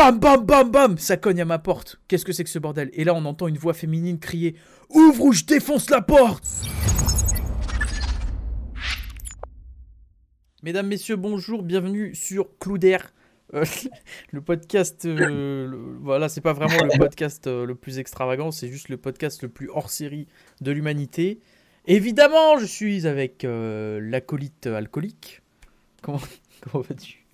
bam, bam, bam, bam, ça cogne à ma porte. Qu'est-ce que c'est que ce bordel? Et là, on entend une voix féminine crier Ouvre ou je défonce la porte Mesdames, messieurs, bonjour, bienvenue sur Clouder. Euh, le podcast, euh, le- voilà, c'est pas vraiment le podcast euh, le plus extravagant, c'est juste le podcast le plus hors série de l'humanité. Évidemment, je suis avec euh, l'acolyte alcoolique. Comment, comment vas-tu?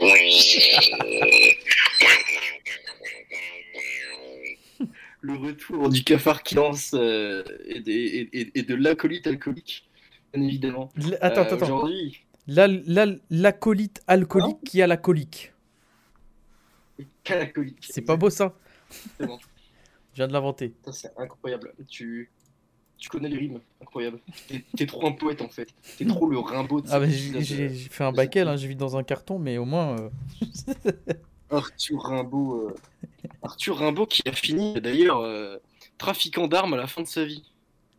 le retour du cafard qui lance euh, et, de l'acolyte alcoolique, bien évidemment. L- Attends, Euh, attends, La- la- L'acolyte alcoolique qui a la colique. C'est pas beau ça. Je viens de l'inventer. C'est incroyable. Tu, tu connais les rimes, incroyable. T'es trop un poète en fait. T'es trop le Rimbaud de Ah, cet j'ai fait un baquel, hein, j'ai vu dans un carton, mais au moins. euh, Arthur Rimbaud. euh, Arthur Rimbaud qui a fini d'ailleurs euh, trafiquant d'armes à la fin de sa vie.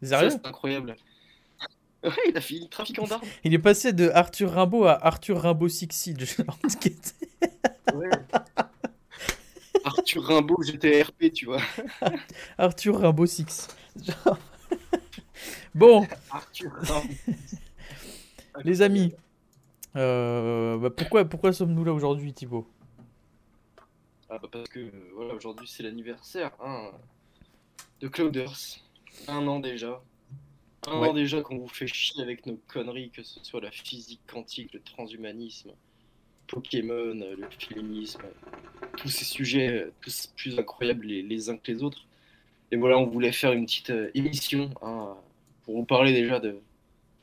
Sérieux? C'est incroyable. Ouais, il a fini trafiquant d'armes. Il est passé de Arthur Rimbaud à Arthur Rimbaud était- Ouais. Arthur Rimbaud GTRP, tu vois. Arthur Rimbaud Six. Genre- bon, Arthur les amis, euh, bah, pourquoi, pourquoi sommes-nous là aujourd'hui, Thibaut? Ah bah parce que euh, voilà, aujourd'hui c'est l'anniversaire hein, de Clouders. Un an déjà. Un Ouais. an déjà qu'on vous fait chier avec nos conneries, que ce soit la physique quantique, le transhumanisme, Pokémon, euh, le féminisme, tous ces sujets, tous plus incroyables les, les uns que les autres. Et voilà, on voulait faire une petite euh, émission hein, vous parler déjà de,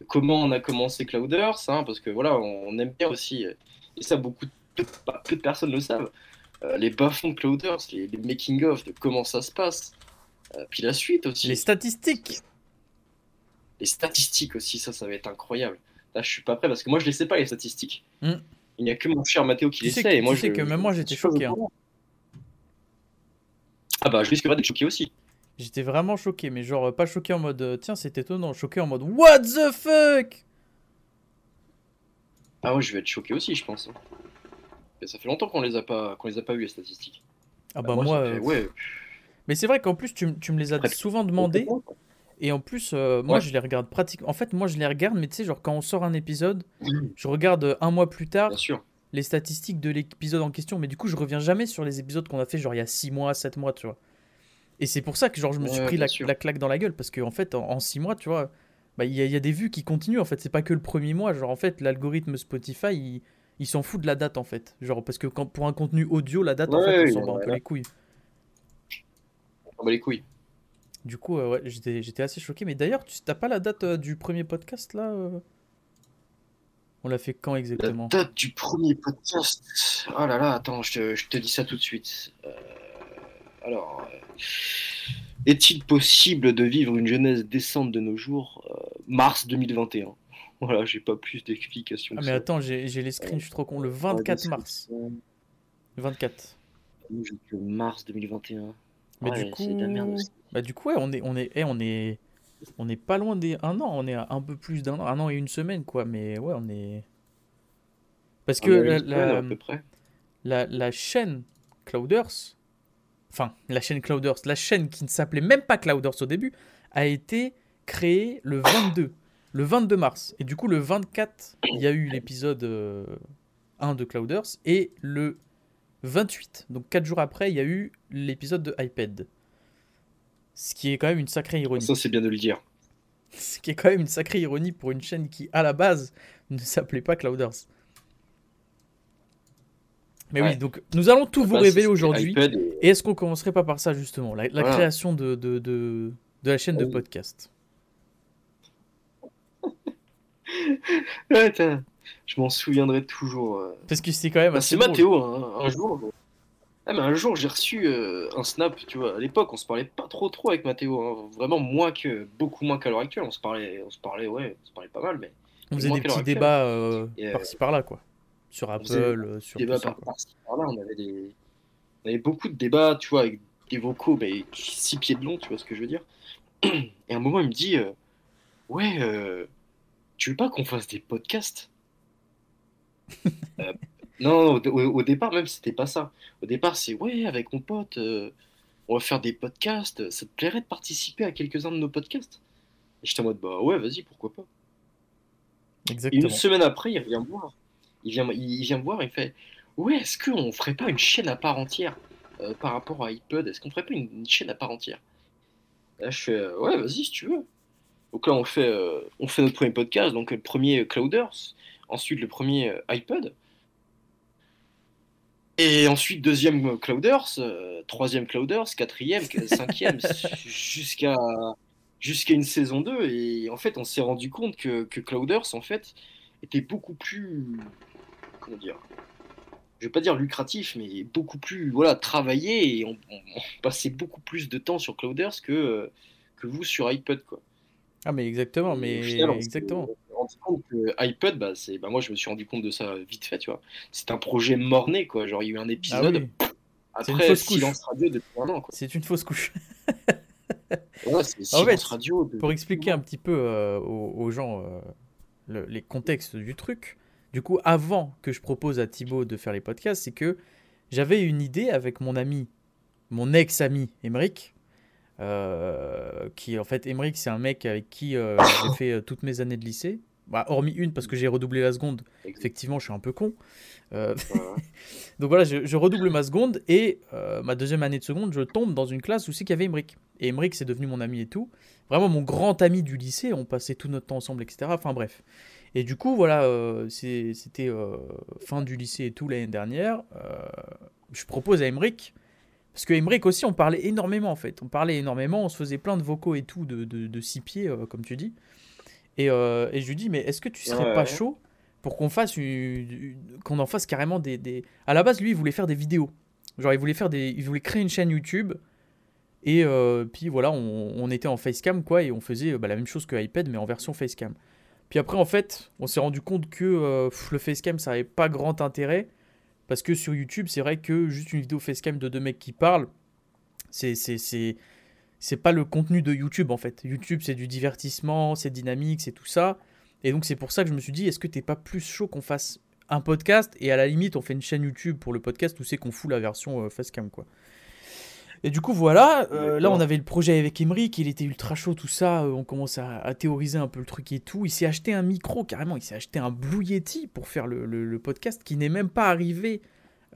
comment on a commencé Clouders, hein, parce que voilà, on, on aime bien aussi, euh, et ça beaucoup de, peu, pas- peu de personnes le savent, euh, les bas-fonds de Clouders, les, les making-of de comment ça se passe, Euh, puis la suite aussi, Les statistiques les statistiques aussi, ça, ça va être incroyable. Là, je suis pas prêt parce que moi, je les sais pas, les statistiques. Hmm. Il n'y a que mon cher Mathéo qui Tu les sais sait. que- et moi, tu sais je- que même moi, j'étais pas choqué, hein. Ah bah, je risquerais d'être choqué aussi. J'étais vraiment choqué, mais genre pas choqué en mode euh, tiens, c'est étonnant, choqué en mode what the fuck? Ah ouais, je vais être choqué aussi, je pense. Et ça fait longtemps qu'on les a pas, qu'on les a pas eu les statistiques. Ah bah ça moi. fait- euh, ouais. Mais c'est vrai qu'en plus, tu, tu me les as souvent demandé. Et en plus, euh, moi, Ouais. je les regarde pratiquement. En fait, moi, je les regarde, mais tu sais, genre, quand on sort un épisode, je regarde euh, un mois plus tard Bien sûr. les statistiques de l'épisode en question. Mais du coup, je reviens jamais sur les épisodes qu'on a fait, genre, il y a 6 mois, 7 mois, tu vois. Et c'est pour ça que, genre, je me suis pris la, la claque dans la gueule. Parce qu'en fait, en 6 mois, tu vois, bah, il y, a- il y a des vues qui continuent. En fait, c'est pas que le premier mois. Genre, en fait, l'algorithme Spotify, il, il s'en fout de la date, en fait. Genre, parce que quand, pour un contenu audio, la date, en Ouais, fait, on il s'en bat en un peu les couilles. On va les couilles. Du coup, euh, ouais, j'étais, j'étais assez choqué. Mais d'ailleurs, tu t'as pas la date euh, du premier podcast là euh? On l'a fait quand La exactement date du premier podcast? Oh là là, attends, je te, je te dis ça tout de suite. Alors, euh, est-il possible de vivre une jeunesse décente de nos jours Euh, Mars 2021. Voilà, j'ai pas plus d'explications. Ah, mais attends, j'ai, les screens, je suis trop con. Le 24 mars. 24. Moi, j'ai que mars 2021. Mais Ouais, du coup, c'est de la merde aussi. bah du coup, ouais, on est, on est, eh, on est, on est pas loin des un an. On est à un peu plus d'un an, un an et une semaine, quoi. Mais ouais, on est. Parce que On a la, une semaine, la, à peu près. la, la chaîne Clouders, enfin la chaîne Clouders, la chaîne qui ne s'appelait même pas Clouders au début, a été créée le 22, le 22 mars. Et du coup, le 24, il y a eu l'épisode euh, 1 de Clouders et le 28, donc 4 jours après, il y a eu l'épisode de iPad. Ce qui est quand même une sacrée ironie. Ça, c'est bien de le dire. Ce qui est quand même une sacrée ironie pour une chaîne qui, à la base, ne s'appelait pas Clouders. Mais oui, donc nous allons tout vous Bah, révéler aujourd'hui. et- Et est-ce qu'on commencerait pas par ça justement, la, la Voilà. création de, de, de, de la chaîne de Oui. podcast? Ouais, t'as- je m'en souviendrai toujours. euh. Parce que c'est quand même Bah, assez c'est. Mathéo, hein, un jour. Ah, mais un jour, j'ai reçu euh, un snap, tu vois. À l'époque, on se parlait pas trop trop avec Mathéo. hein. Vraiment moins que, beaucoup moins qu'à l'heure actuelle. On se parlait, on se parlait, ouais, on se parlait pas mal, mais On faisait des petits débats euh, par-ci par-là, quoi. Sur Apple, euh, sur débat par, par-ci par-là. On avait des, on avait beaucoup de débats, tu vois, avec des vocaux, mais six pieds de long, tu vois ce que je veux dire. Et à un moment, il me dit, euh, ouais, euh, tu veux pas qu'on fasse des podcasts? Euh, Non, au, départ, même, c'était pas ça. Au départ, c'est ouais, avec mon pote, on va faire des podcasts. Ça te plairait de participer à quelques-uns de nos podcasts? Et j'étais en mode, bah ouais, vas-y, pourquoi pas? Et une Exactement. semaine après, il vient me voir. Il vient, il, il vient me voir, il fait, ouais, est-ce qu'on ferait pas une chaîne à part entière euh, par rapport à iPod? Est-ce qu'on ferait pas une, une chaîne à part entière? Là, je fais, euh, ouais, vas-y, si tu veux. Donc là, on fait, euh, on fait notre premier podcast, donc le premier Clouders, ensuite le premier iPod. Et ensuite, deuxième Clouders, troisième Clouders, quatrième, cinquième, jusqu'à jusqu'à une saison 2. Et en fait, on s'est rendu compte que, que Clouders, en fait, était beaucoup plus. Comment dire Je vais pas dire lucratif, mais beaucoup plus voilà, travaillé. Et on, on- on passait beaucoup plus de temps sur Clouders que, que vous sur iPod, quoi. Ah, mais exactement, mais final, exactement. rendu compte que iPod, bah, c'est, bah, moi, je me suis rendu compte de ça vite fait, tu vois. C'est un projet mort-né, quoi. Genre, il y a eu un Ah épisode. oui, c'est une Après, silence radio depuis un an, quoi. C'est une fausse couche. Ouais, c'est En fait, silence radio. de- Pour expliquer un petit peu euh, aux, aux gens euh, le- les contextes du truc, du coup, avant que je propose à Thibaut de faire les podcasts, c'est que j'avais une idée avec mon ami, mon ex-ami Emeric, euh, qui en fait, Emeric, c'est un mec avec qui euh, j'ai fait euh, toutes mes années de lycée. Bah, hormis une parce que j'ai redoublé la seconde, effectivement, je suis un peu con. Euh, donc voilà, je, je redouble ma seconde et ma deuxième année de seconde, je tombe dans une classe où c'est qu'il y avait Emric. Et Emric, c'est devenu mon ami et tout. Vraiment mon grand ami du lycée, on passait tout notre temps ensemble, etc. Enfin bref. Et du coup, voilà, euh, c'était euh, fin du lycée et tout l'année dernière. euh, je propose à Emric, parce que Emric aussi, on parlait énormément en fait. On parlait énormément, on se faisait plein de vocaux et tout, de, de, de six pieds, comme tu dis. Et, et je lui dis, mais est-ce que tu serais Ouais, pas chaud pour qu'on fasse qu'on en fasse carrément des, des... À la base, lui, il voulait faire des vidéos. Genre, il voulait faire des, il voulait créer une chaîne YouTube. Et euh, puis voilà, on, était en facecam quoi, et on faisait euh, bah, la même chose que iPad, mais en version facecam. Puis après, en fait, on s'est rendu compte que euh, le facecam, ça n'avait pas grand intérêt. Parce que sur YouTube, c'est vrai que juste une vidéo facecam de deux mecs qui parlent, c'est c'est pas le contenu de YouTube en fait. YouTube, c'est du divertissement, c'est dynamique, c'est tout ça. Et donc c'est pour ça que je me suis dit, est-ce que t'es pas plus chaud qu'on fasse un podcast? Et à la limite on fait une chaîne YouTube pour le podcast où c'est qu'on fout la version euh, facecam quoi. Et du coup voilà, euh, là on avait le projet avec Emric, il était ultra chaud tout ça, euh, on commence à, à théoriser un peu le truc et tout. Il s'est acheté un micro carrément, il s'est acheté un Blue Yeti pour faire le, le- le podcast qui n'est même pas arrivé,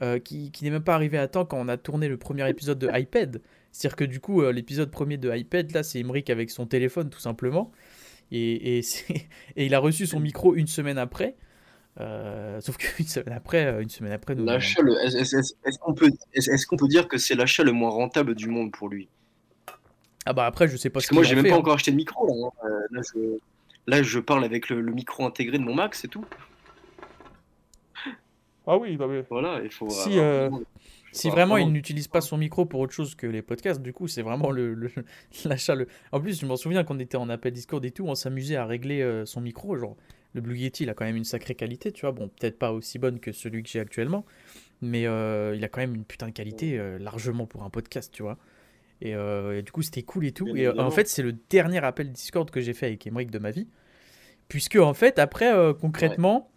euh, qui, qui n'est même pas arrivé à temps quand on a tourné le premier épisode de iPad. C'est-à-dire que du coup l'épisode premier de iPad là c'est Emric avec son téléphone tout simplement. Et, et il a reçu son micro une semaine après. Euh, sauf qu'une semaine après, euh, une semaine après, nous, L'achat, le- est-ce qu'on peut, est-ce est-ce qu'on peut dire que c'est l'achat le moins rentable du monde pour lui? ah bah après je sais pas Parce ce que moi, j'ai même fait, pas hein. encore acheté de micro là. hein. Euh, là, je, là, je parle avec le, le micro intégré de mon Mac, c'est tout. Ah oui, bah oui. Voilà, il faut. Si, euh, Si vraiment il n'utilise pas son micro pour autre chose que les podcasts, du coup c'est vraiment le le- l'achat. Le... En plus je m'en souviens qu'on était en appel Discord et tout, on s'amusait à régler euh, son micro. Genre le Blue Yeti il a quand même une sacrée qualité, tu vois. Bon peut-être pas aussi bonne que celui que j'ai actuellement, mais euh, il a quand même une putain de qualité euh, largement pour un podcast, tu vois. Et, euh, et du coup c'était cool et tout. Bien Et en fait c'est le dernier appel Discord que j'ai fait avec Emric de ma vie, puisque en fait après concrètement,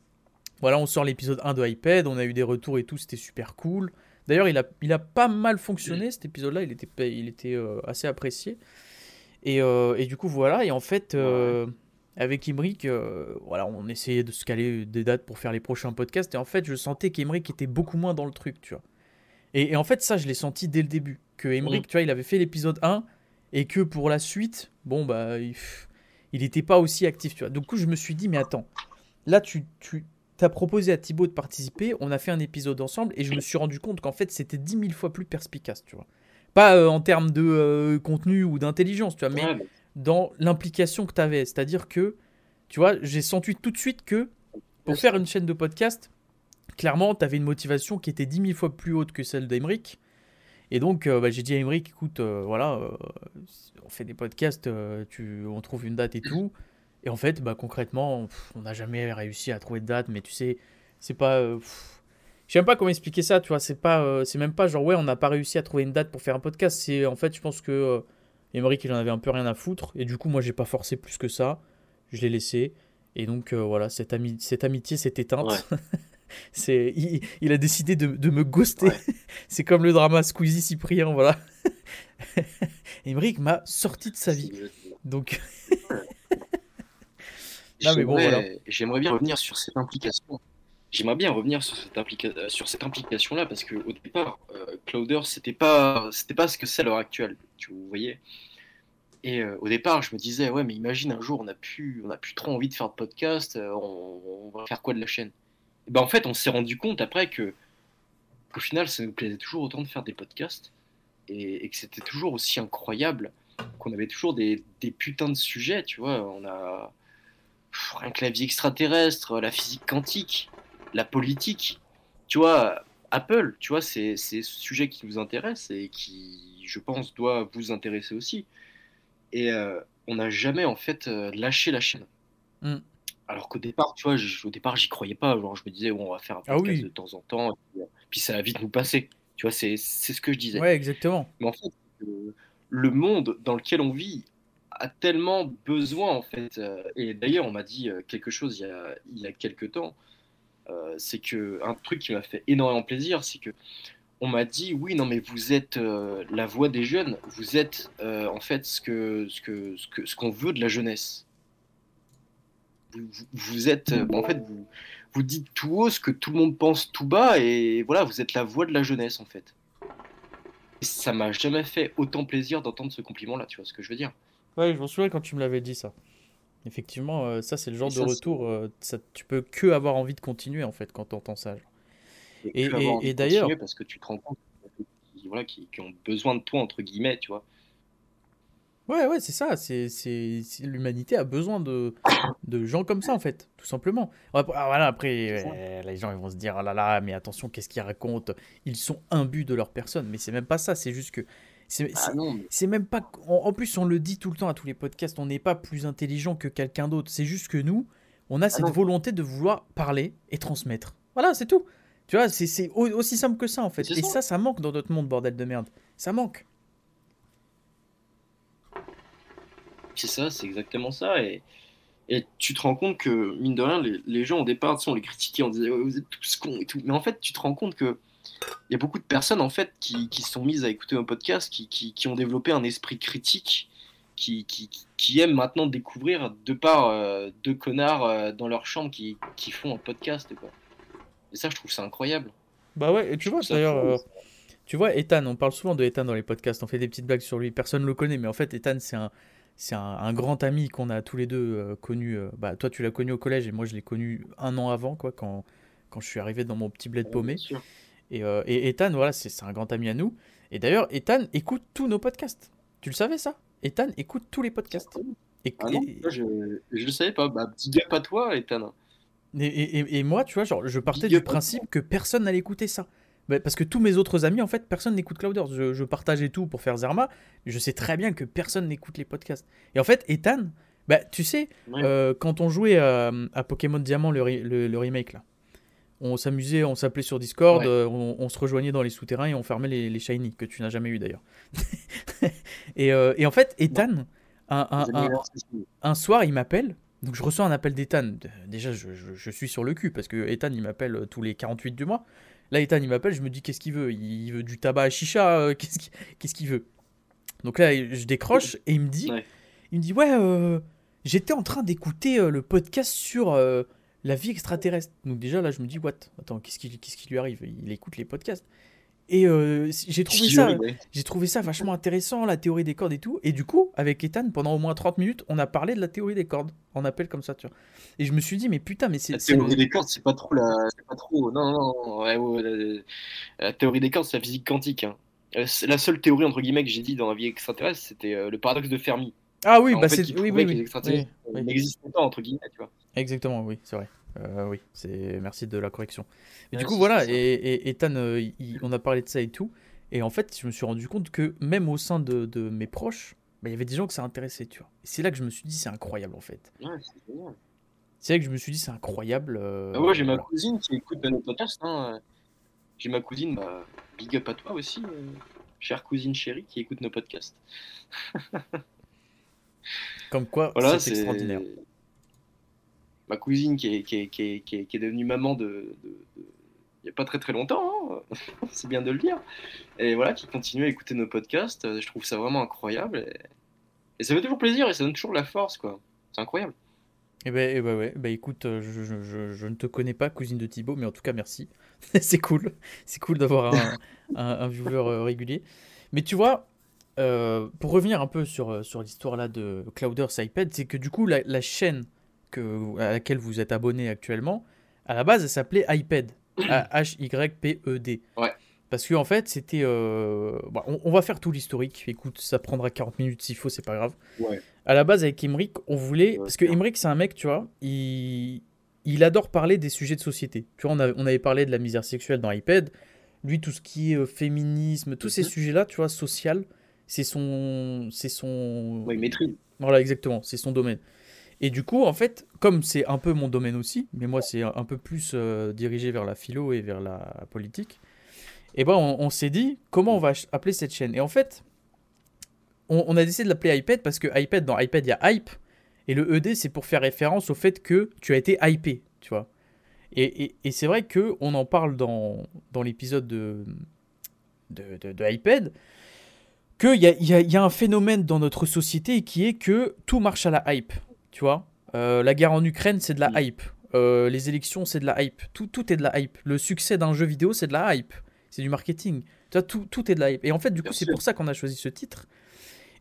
voilà on sort l'épisode 1 de iPad, on a eu des retours et tout, c'était super cool. D'ailleurs, il a, il a pas mal fonctionné cet épisode-là, il était, il était assez apprécié. Et, et du coup, voilà, et en fait, avec Imric, euh, voilà, on essayait de se caler des dates pour faire les prochains podcasts, et en fait, je sentais qu'Emric était beaucoup moins dans le truc, tu vois. Et, et en fait, ça, je l'ai senti dès le début, que Emric, Mhm. tu vois, il avait fait l'épisode 1, et que pour la suite, bon, bah, il, il était pas aussi actif, tu vois. Du coup, je me suis dit, mais attends, là, tu, tu as proposé à Thibaut de participer, on a fait un épisode ensemble, et je me suis rendu compte qu'en fait, c'était 10 000 fois plus perspicace, tu vois. Pas euh, en termes de euh, contenu ou d'intelligence, tu vois, mais Ouais, mais- dans l'implication que tu avais. C'est-à-dire que, tu vois, j'ai senti tout de suite que pour faire une chaîne de podcast, clairement, tu avais une motivation qui était 10 000 fois plus haute que celle d'Emeric. Et donc, euh, bah, j'ai dit à Emeric, écoute, euh, voilà, euh, on fait des podcasts, tu, on trouve une date et tout. Et en fait, bah, concrètement, pff, on n'a jamais réussi à trouver de date, mais tu sais, c'est pas. je sais même pas comment expliquer ça, tu vois. C'est pas, c'est même pas genre, ouais, on n'a pas réussi à trouver une date pour faire un podcast. C'est en fait, je pense que Emeric, il en avait un peu rien à foutre. Et du coup, moi, j'ai pas forcé plus que ça. Je l'ai laissé. Et donc, euh, voilà, cette, ami- cette amitié s'est éteinte. C'est, il, il a décidé de, de me ghoster. C'est comme le drama Squeezie Cyprien, voilà. Emmerich m'a sorti de sa vie. Donc. non, mais bon, voilà. J'aimerais bien revenir sur cette implication. J'aimerais bien revenir sur cette, implica sur cette implication-là parce qu'au départ, euh, Clouder, c'était pas, c'était pas ce que c'est à l'heure actuelle. Tu voyez et euh, au départ, je me disais, ouais, mais imagine un jour, on n'a plus, on plus trop envie de faire de podcast, euh, on, va faire quoi de la chaîne? Et ben, En fait, on s'est rendu compte après que qu'au final, ça nous plaisait toujours autant de faire des podcasts et, que c'était toujours aussi incroyable qu'on avait toujours des, putains de sujets, tu vois. On a que la vie extraterrestre, la physique quantique, la politique, tu vois. Apple, tu vois, c'est ce sujet qui nous intéresse et qui, je pense, doit vous intéresser aussi. Et euh, on n'a jamais en fait euh, lâché la chaîne. Mm. Alors qu'au départ, tu vois, au départ, j'y croyais pas. Genre, je me disais, on va faire un ah podcast de temps en temps, et puis, euh, ça va vite nous passer. Tu vois, c'est ce que je disais. Ouais, exactement. Mais en fait, le monde dans lequel on vit a tellement besoin, en fait. et d'ailleurs, on m'a dit quelque chose il y a, il y a quelques temps. C'est que un truc qui m'a fait énormément plaisir, c'est que on m'a dit oui non mais vous êtes euh, la voix des jeunes, vous êtes euh, en fait ce que ce que ce que ce qu'on veut de la jeunesse. Vous, êtes euh, en fait vous vous dites tout haut ce que tout le monde pense tout bas et voilà vous êtes la voix de la jeunesse en fait. Ça m'a jamais fait autant plaisir d'entendre ce compliment là, tu vois ce que je veux dire? Ouais, je m'en souviens quand tu me l'avais dit ça. Effectivement, ça c'est le genre de retour, ça, tu peux que avoir envie de continuer en fait quand tu entends ça. Et, d'ailleurs. Parce que tu te rends compte qui, voilà, qui, ont besoin de toi, entre guillemets, tu vois. Ouais, ouais, c'est ça. C'est, l'humanité a besoin de, de gens comme ça, en fait, tout simplement. Ah, voilà, après, les gens ils vont se dire, oh là là, mais attention, qu'est-ce qu'ils racontent? Ils sont imbus de leur personne. Mais c'est même pas ça. C'est juste que. C'est, ah c'est, même pas. En, plus, on le dit tout le temps à tous les podcasts, on n'est pas plus intelligent que quelqu'un d'autre. C'est juste que nous, on a ah cette volonté de vouloir parler et transmettre. Voilà, c'est tout. Tu vois, c'est aussi simple que ça en fait. Et ça. ça, manque dans notre monde, bordel de merde. Ça manque. C'est ça, c'est exactement ça. Et, et tu te rends compte que, mine de rien, les, gens au départ, on les critiquait, on disait vous êtes tous cons et tout. Mais en fait, tu te rends compte que il y a beaucoup de personnes en fait qui, qui se sont mises à écouter un podcast, qui, qui, qui, ont développé un esprit critique, qui, qui, aiment maintenant découvrir de par euh, deux connards euh, dans leur chambre qui, font un podcast. Quoi. Et ça, je trouve ça incroyable. Bah ouais, et tu vois, d'ailleurs, euh, tu vois, Ethan, on parle souvent de Ethan dans les podcasts, on fait des petites blagues sur lui, personne ne le connaît, mais en fait, Ethan, c'est un, c'est un, grand ami qu'on a tous les deux euh, connu. Bah, toi, tu l'as connu au collège et moi, je l'ai connu un an avant, quoi, quand, quand je suis arrivé dans mon petit bled paumé. Et, et, Ethan, voilà, c'est un grand ami à nous. Et d'ailleurs, Ethan écoute tous nos podcasts. Tu le savais, ça? Ethan écoute tous les podcasts. Et, ah non, je ne le savais pas. Bah, petit gars, pas toi, Ethan. Et, moi, tu vois, genre, je partais du principe que personne n'allait écouter ça. Bah, parce que tous mes autres amis, en fait, personne n'écoute Clouders. Je, partageais tout pour faire Zerma, mais je sais très bien que personne n'écoute les podcasts. Et en fait, Ethan, bah, tu sais, euh, quand on jouait à, Pokémon Diamant, le, le, remake, là, on s'amusait, on s'appelait sur Discord, euh, on, se rejoignait dans les souterrains et on fermait les, les shiny, que tu n'as jamais eu d'ailleurs. Euh, et, en fait, Ethan, un, un soir, il m'appelle. Donc je reçois un appel d'Ethan. Déjà, je, suis sur le cul parce que Ethan, il m'appelle euh, tous les 48 du mois. Là, Ethan, il m'appelle, je me dis qu'est-ce qu'il veut? Il veut du tabac à chicha, euh, qu'est-ce qu'il veut? Donc là, je décroche et il me dit, il me dit ouais, j'étais en train d'écouter le podcast sur la vie extraterrestre. Donc déjà là, je me dis what? Attends, qu'est-ce qui, qu'est-ce qui lui arrive? Il écoute les podcasts. Et euh, j'ai trouvé, ça, j'ai trouvé ça vachement intéressant, la théorie des cordes et tout. Et du coup, avec Ethan, pendant au moins 30 minutes, on a parlé de la théorie des cordes. On appelle comme ça, tu vois. Et je me suis dit, mais putain, mais c'est. La théorie des cordes, c'est pas trop la. Pas trop... Non, non, non. la... théorie des cordes, c'est la physique quantique. Hein. Euh, la seule théorie, entre guillemets, que j'ai dit dans la vie extraterrestre, c'était euh, le paradoxe de Fermi. Ah oui, bah c'est. Oui, oui, oui. Extraterrestres n'existaient pas, entre guillemets, tu vois. Exactement, oui, c'est vrai. Euh, oui, c'est merci de la correction. Du coup, voilà, et, Ethan, euh, on a parlé de ça et tout. Et en fait, je me suis rendu compte que même au sein de, de mes proches, bah, il y avait des gens que ça intéressait, tu vois. Et c'est là que je me suis dit, c'est incroyable en fait. Ouais, c'est génial. C'est là que je me suis dit, c'est incroyable. Euh, ah ouais, j'ai ma cousine qui écoute nos podcasts. Hein. J'ai ma cousine, bah, big up à toi aussi, chère cousine chérie, qui écoute nos podcasts. Comme quoi, c'est extraordinaire. Ma cousine qui est, qui est, qui est, qui est, qui est devenue maman de, de- de- il n'y a pas très très longtemps, hein, c'est bien de le dire, et voilà, qui continue à écouter nos podcasts. euh, Je trouve ça vraiment incroyable. Et, et ça fait toujours plaisir et ça donne toujours la force, quoi. C'est incroyable. Eh ben, eh ben ouais, bah écoute, euh, je, je- je- je ne te connais pas, cousine de Thibaut, mais en tout cas, merci. C'est cool. C'est cool d'avoir un, un, un viewer euh, régulier. Mais tu vois, euh, pour revenir un peu sur, sur l'histoire là de Clouders iPad, c'est que du coup, la, la chaîne que, à laquelle vous êtes abonné actuellement, à la base, elle s'appelait iPad. H-Y-P-E-D. Ouais. Parce qu'en en fait, c'était. euh, bon, on, on va faire tout l'historique. Écoute, ça prendra 40 minutes s'il faut, c'est pas grave. Ouais. À la base, avec Emric, on voulait. Parce que. Emric, c'est un mec, tu vois, il, il adore parler des sujets de société. Tu vois, on, a- on avait parlé de la misère sexuelle dans iPad. Lui, tout ce qui est euh, féminisme, tous ces Mhm. sujets-là, tu vois, social, c'est son. C'est son. Ouais, il maîtrise. Voilà, exactement, c'est son domaine. Et du coup, en fait, comme c'est un peu mon domaine aussi, mais moi c'est un peu plus euh, dirigé vers la philo et vers la politique, et ben on, s'est dit comment on va appeler cette chaîne? Et en fait, on, a décidé de l'appeler iPad parce que iPad, dans iPad, il y a hype, et le ED c'est pour faire référence au fait que tu as été hypé, tu vois. Et, c'est vrai que on en parle dans, dans l'épisode de, de, de- de iPad, qu'il y y y a un phénomène dans notre société qui est que tout marche à la hype, tu vois. Euh, la guerre en Ukraine, c'est de la Oui. hype. Euh, les élections, c'est de la hype. Tout, tout est de la hype. Le succès d'un jeu vidéo, c'est de la hype. C'est du marketing. Tu vois, tout, tout est de la hype. Et en fait, du coup, c'est pour ça qu'on a choisi ce titre.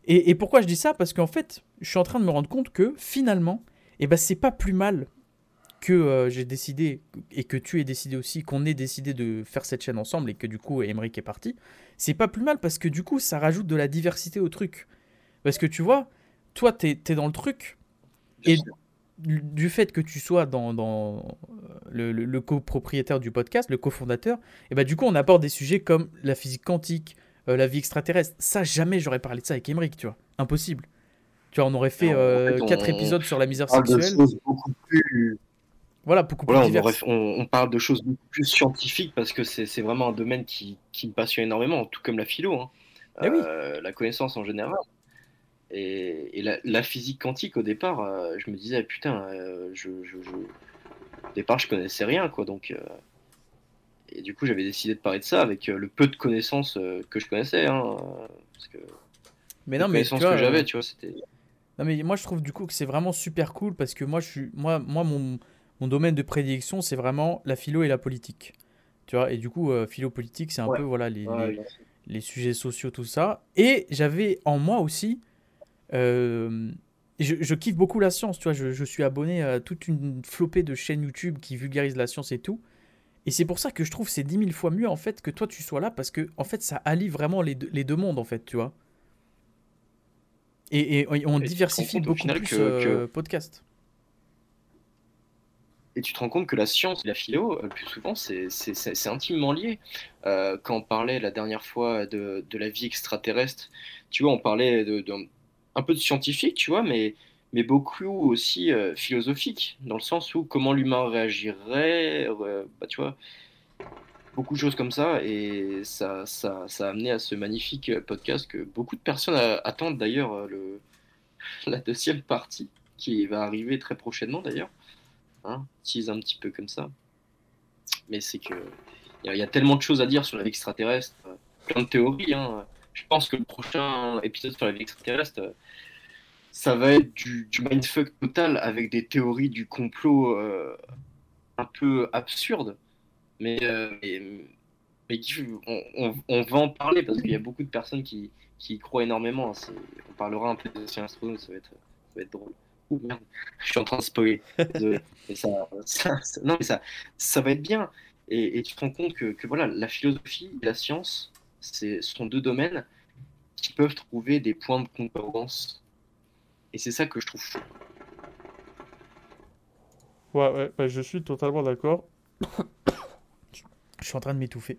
Et, et pourquoi je dis ça? Parce qu'en fait, je suis en train de me rendre compte que finalement, eh ben, c'est pas plus mal que euh, j'ai décidé, et que tu aies décidé aussi, qu'on ait décidé de faire cette chaîne ensemble et que du coup, Emmerich est parti. C'est pas plus mal parce que du coup, ça rajoute de la diversité au truc. Parce que tu vois, toi, t'es es dans le truc, Et- du fait que tu sois dans, dans euh, le, le- le copropriétaire du podcast, le cofondateur, et bah du coup on aborde des sujets comme la physique quantique, euh, la vie extraterrestre. Ça, jamais j'aurais parlé de ça avec Emmerich, tu vois. Impossible. Tu vois, on aurait fait Non, en euh, fait, épisodes sur la misère de sexuelle. choses beaucoup plus. Voilà, beaucoup plus on, diverses. aurait- on- on parle de choses beaucoup plus scientifiques parce que c'est vraiment un domaine qui, qui me passionne énormément, tout comme la philo, hein. Eh oui. La connaissance en général. Et, et la, la physique quantique, au départ, euh, je me disais, putain, euh, je, je- je- au départ, je connaissais rien, quoi. Donc, euh, et du coup, j'avais décidé de parler de ça avec le peu de connaissances que je connaissais, hein, parce que Mais les non, mais tu connaissances vois, que j'avais, tu vois, c'était. Non mais moi je trouve du coup que c'est vraiment super cool parce que moi je suis moi moi mon, mon domaine de prédilection c'est vraiment la philo et la politique. Tu vois et du coup philo politique c'est un Ouais. peu voilà les, Ouais, les sujets sociaux tout ça et j'avais en moi aussi euh, je, je kiffe beaucoup la science, tu vois, je, je suis abonné à toute une flopée de chaînes YouTube qui vulgarisent la science et tout. Et c'est pour ça que je trouve c'est 10 000 fois mieux en fait que toi tu sois là parce que en fait ça allie vraiment les deux, les deux mondes en fait, tu vois. Et, et on Et diversifie beaucoup final, plus que- euh, podcast. Et tu te rends compte que la science et la philo, euh, le plus souvent, c'est intimement lié. Euh, quand on parlait la dernière fois de, de la vie extraterrestre, tu vois, on parlait de, de- un peu de scientifique, tu vois, mais, mais beaucoup aussi euh, philosophique, dans le sens où comment l'humain réagirait, euh, bah, tu vois, beaucoup de choses comme ça. Et ça, ça, a amené à ce magnifique euh, podcast que beaucoup de personnes attendent d'ailleurs le, la deuxième partie, qui va arriver très prochainement d'ailleurs hein, tease un petit peu comme ça. Mais c'est que il y, y a tellement de choses à dire sur la vie extraterrestre, plein de théories. hein. Je pense que le prochain épisode sur la vie extraterrestre, euh, ça va être du, du mindfuck total avec des théories du complot euh, un peu absurdes. Mais, euh, mais, mais on, on- on va en parler parce qu'il y a beaucoup de personnes qui, qui y croient énormément. C'est- On parlera un peu de science astronautes, ça va être, ça va être drôle. Ouh, merde, je suis en train de spoiler. Désolé. Mais ça, ça- ça- non, mais ça, ça va être bien. Et, et tu te rends compte que, que voilà, la philosophie la science, ce sont deux domaines qui peuvent trouver des points de concordance. Et c'est ça que je trouve fou. Ouais, ouais, bah, je suis totalement d'accord. je suis en train de m'étouffer.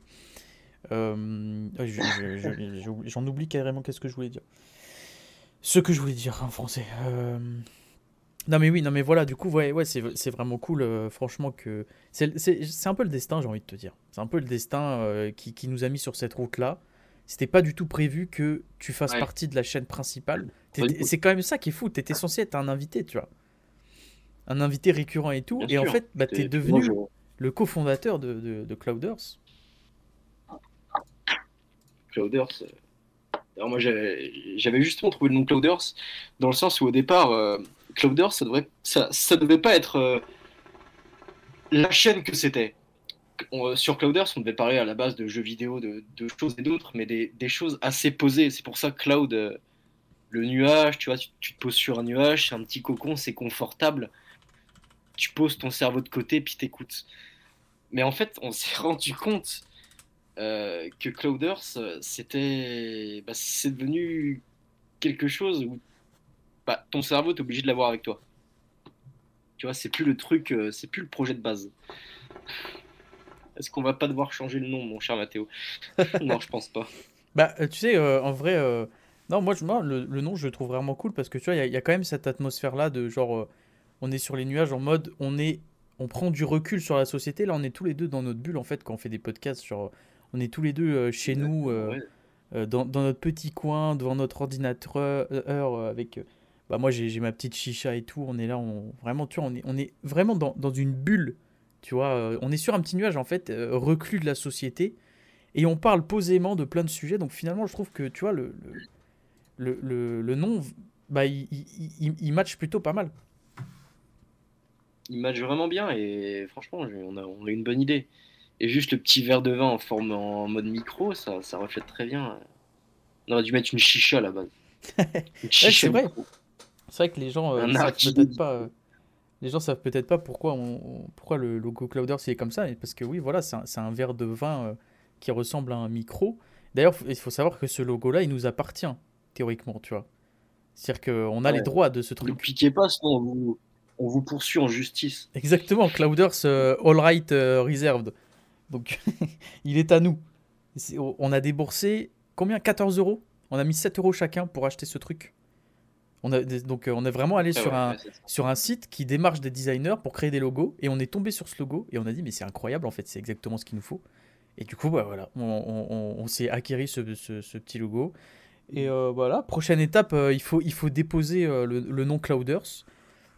Euh, je- je- je- j'ai oublié- J'en oublie carrément qu'est-ce que je voulais dire. Ce que je voulais dire en français. Euh, Non mais oui, non mais voilà, du coup, ouais, ouais, c'est vraiment cool, euh, franchement, que... C'est un peu le destin, j'ai envie de te dire. C'est un peu le destin euh, qui, qui nous a mis sur cette route-là. C'était pas du tout prévu que tu fasses Ouais. partie de la chaîne principale. C'est quand même ça qui est fou, t'étais censé être un invité, tu vois. un invité récurrent et tout. Bien et en fait, bah, T'es- devenu le cofondateur de, de, de Clouders. Clouders. euh, Alors moi j'avais j'avais justement trouvé le nom Clouders dans le sens où au départ euh, Clouders ça devrait ça, ça devait pas être euh, la chaîne que c'était. Euh, Sur Clouders on devait parler à la base de jeux vidéo, de, de choses et d'autres, mais des, des choses assez posées. C'est pour ça que Cloud, euh, le nuage, tu vois, tu, te poses sur un nuage, c'est un petit cocon, c'est confortable. Tu poses ton cerveau de côté puis t'écoutes. Mais en fait on s'est rendu compte que Clouders, c'était, bah, c'est devenu quelque chose où bah, ton cerveau, t'es obligé de l'avoir avec toi. Tu vois, c'est plus le truc, euh, c'est plus le projet de base. Est-ce qu'on va pas devoir changer le nom, mon cher Mathéo? Non, je pense pas. Bah, euh, tu sais, euh, en vrai, euh, non, moi, je, moi le, le nom, je le trouve vraiment cool parce que tu vois, il y, a- il y a quand même cette atmosphère-là de genre, euh, on est sur les nuages en mode, on est, on prend du recul sur la société. Là, on est tous les deux dans notre bulle en fait quand on fait des podcasts. Sur, on est tous les deux chez nous, Ouais. dans, dans notre petit coin, devant notre ordinateur, avec, bah, moi, j'ai ma petite chicha et tout. On est là, on, vraiment, tu vois, on est, on est vraiment dans, dans une bulle. Tu vois, euh, on est sur un petit nuage en fait, euh, reclus de la société et on parle posément de plein de sujets. Donc finalement, je trouve que tu vois, le, le, le, le- nom, bah, il, il, il- il match plutôt pas mal. Il match vraiment bien et franchement, on a, on a une bonne idée. Et juste le petit verre de vin en forme en mode micro, ça, ça reflète très bien. On aurait dû mettre une chicha à la base. Une chicha c'est vrai. C'est vrai que les gens euh, Un savent peut-être pas. euh, les gens savent peut-être pas pourquoi, on, pourquoi le logo Clouders il est comme ça. Parce que oui, voilà, c'est un, verre de vin euh, qui ressemble à un micro. D'ailleurs, il faut savoir que ce logo-là, il nous appartient, théoriquement, tu vois. C'est-à-dire qu'on a les droits de ce Ne truc. piquez pas, sinon on vous, on vous poursuit en justice. Exactement, Clouders euh, All Right euh, Reserved. Donc, il est à nous. On a déboursé combien? 14 euros? On a mis 7 euros chacun pour acheter ce truc. On a, donc, euh, on est vraiment allé sur, ouais, un, sur un site qui démarche des designers pour créer des logos. Et on est tombé sur ce logo et on a dit, mais c'est incroyable, en fait, c'est exactement ce qu'il nous faut. Et du coup, bah, voilà, on, on- on- on s'est acquéri ce, ce- ce petit logo. Et euh, voilà, prochaine étape, euh, il, faut, il faut déposer euh, le, le nom Clouders.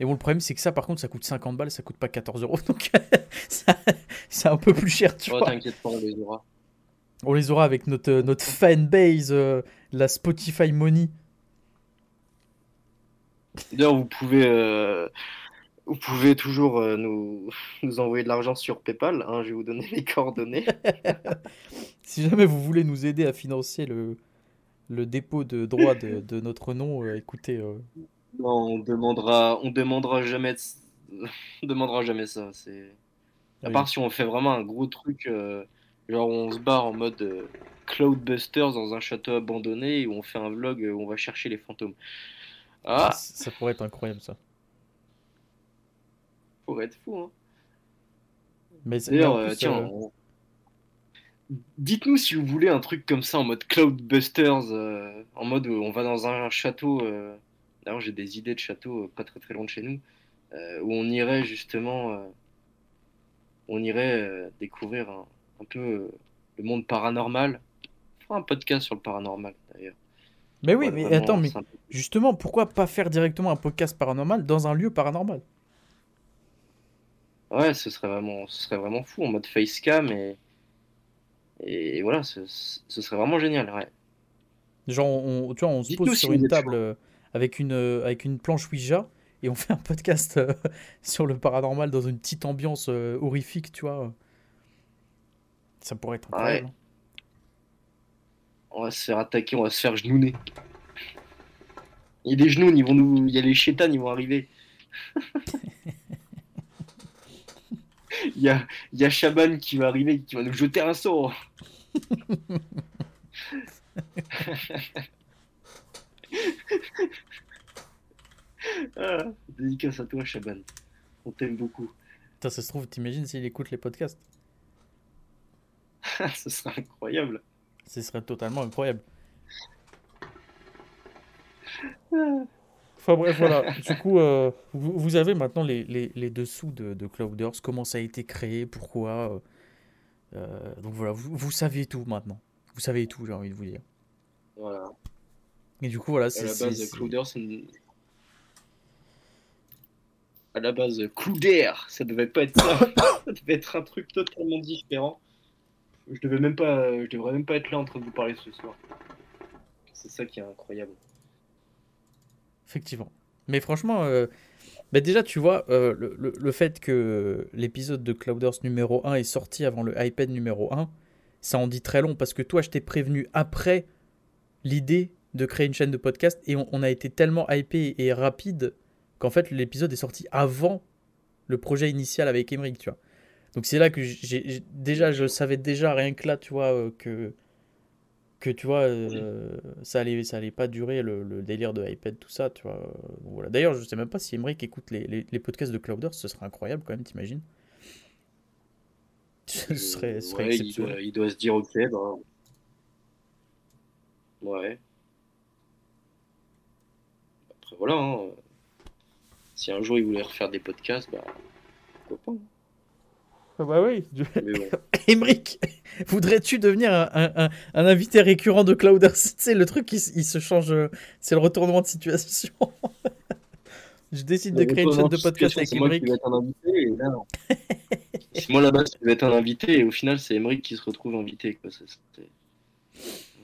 Et bon, le problème, c'est que ça, par contre, ça coûte 50 balles, ça coûte pas 14 euros. Donc, c'est un peu plus cher, tu Oh, vois. t'inquiète pas, on les aura. On les aura avec notre, notre fanbase, la Spotify Money. D'ailleurs, vous pouvez, euh, vous pouvez toujours euh, nous, nous envoyer de l'argent sur PayPal. hein, je vais vous donner les coordonnées. Si jamais vous voulez nous aider à financer le, le dépôt de droit de, de notre nom, euh, écoutez, euh, Non, on demandera, on demandera jamais, de- on demandera jamais ça. C'est à oui. part si on fait vraiment un gros truc, euh, genre on se barre en mode euh, Cloudbusters dans un château abandonné et où on fait un vlog où on va chercher les fantômes. Ah, ça, ça pourrait être incroyable ça. pourrait être fou. Hein. Mais c'est- D'ailleurs, euh, plus, tiens, euh, on- dites-nous si vous voulez un truc comme ça en mode Cloudbusters, euh, en mode où on va dans un château. euh, D'ailleurs, j'ai des idées de château euh, pas très très loin de chez nous, euh, où on irait justement, euh, on irait euh, découvrir un, un peu euh, le monde paranormal. On fera un podcast sur le paranormal d'ailleurs. mais oui, Ouais, mais attends, mais justement, pourquoi pas faire directement un podcast paranormal dans un lieu paranormal? Ouais, ce serait vraiment, ce serait vraiment fou en mode facecam et et voilà, ce, ce serait vraiment génial. Ouais. Genre, on, tu vois, on se pose sur une table euh, avec une, euh, avec une planche Ouija et on fait un podcast euh, sur le paranormal dans une petite ambiance euh, horrifique, tu vois. Ça pourrait être Ouais. incroyable. hein. On va se faire attaquer, on va se faire genouner. Il y a des genoux, ils vont nous, il y a les chétanes, ils vont arriver. Il y a, il y a Shaban qui va arriver, qui va nous jeter un sort. ah, dédicace à toi, Shaban. On t'aime beaucoup. Putain, ça se trouve, t'imagines s'il écoute les podcasts? Ce serait incroyable. Ce serait totalement incroyable. Enfin bref, voilà. Du coup, euh, vous, vous avez maintenant les, les, les dessous de, de Clouders, comment ça a été créé, pourquoi? euh, donc voilà, vous, vous savez tout maintenant. Vous savez tout, j'ai envie de vous dire. Voilà. Et du coup, voilà, À c'est. la c'est- base, Clouders, une- à la base coup d'air, ça devait pas être ça. ça devait être un truc totalement différent. Je devais même pas, je devrais même pas être là en train de vous parler ce soir. C'est ça qui est incroyable. Effectivement. Mais franchement, euh, bah déjà, tu vois, euh, le, le- le fait que l'épisode de Clouders numéro 1 est sorti avant le iPad numéro 1, ça en dit très long parce que toi, je t'ai prévenu après l'idée de créer une chaîne de podcast et on, a été tellement hypé et rapide qu'en fait, l'épisode est sorti avant le projet initial avec Emmerich, tu vois. Donc c'est là que déjà, je savais déjà rien que là, tu vois, euh, que que tu vois, euh, ça allait, ça allait pas durer le, le délire de iPad, tout ça, tu vois. Donc voilà. D'ailleurs, je sais même pas si Emmerich écoute les, les, les podcasts de Clouders, ce serait incroyable quand même, t'imagines? Ce serait, ce serait Ouais, il, doit, il doit se dire ok, ben. Ouais. Après voilà, hein. si un jour il voulait refaire des podcasts, bah pourquoi pas. Ah bah oui. Bon. Emmerich, voudrais-tu devenir un, un- un- un invité récurrent de Clouders? Tu sais, le truc, il, se change, euh, c'est le retournement de situation. Je décide de créer une chaîne de podcast avec C'est non. c'est moi là-bas qui vais être un invité et au final c'est Emmerich qui se retrouve invité. Quoi.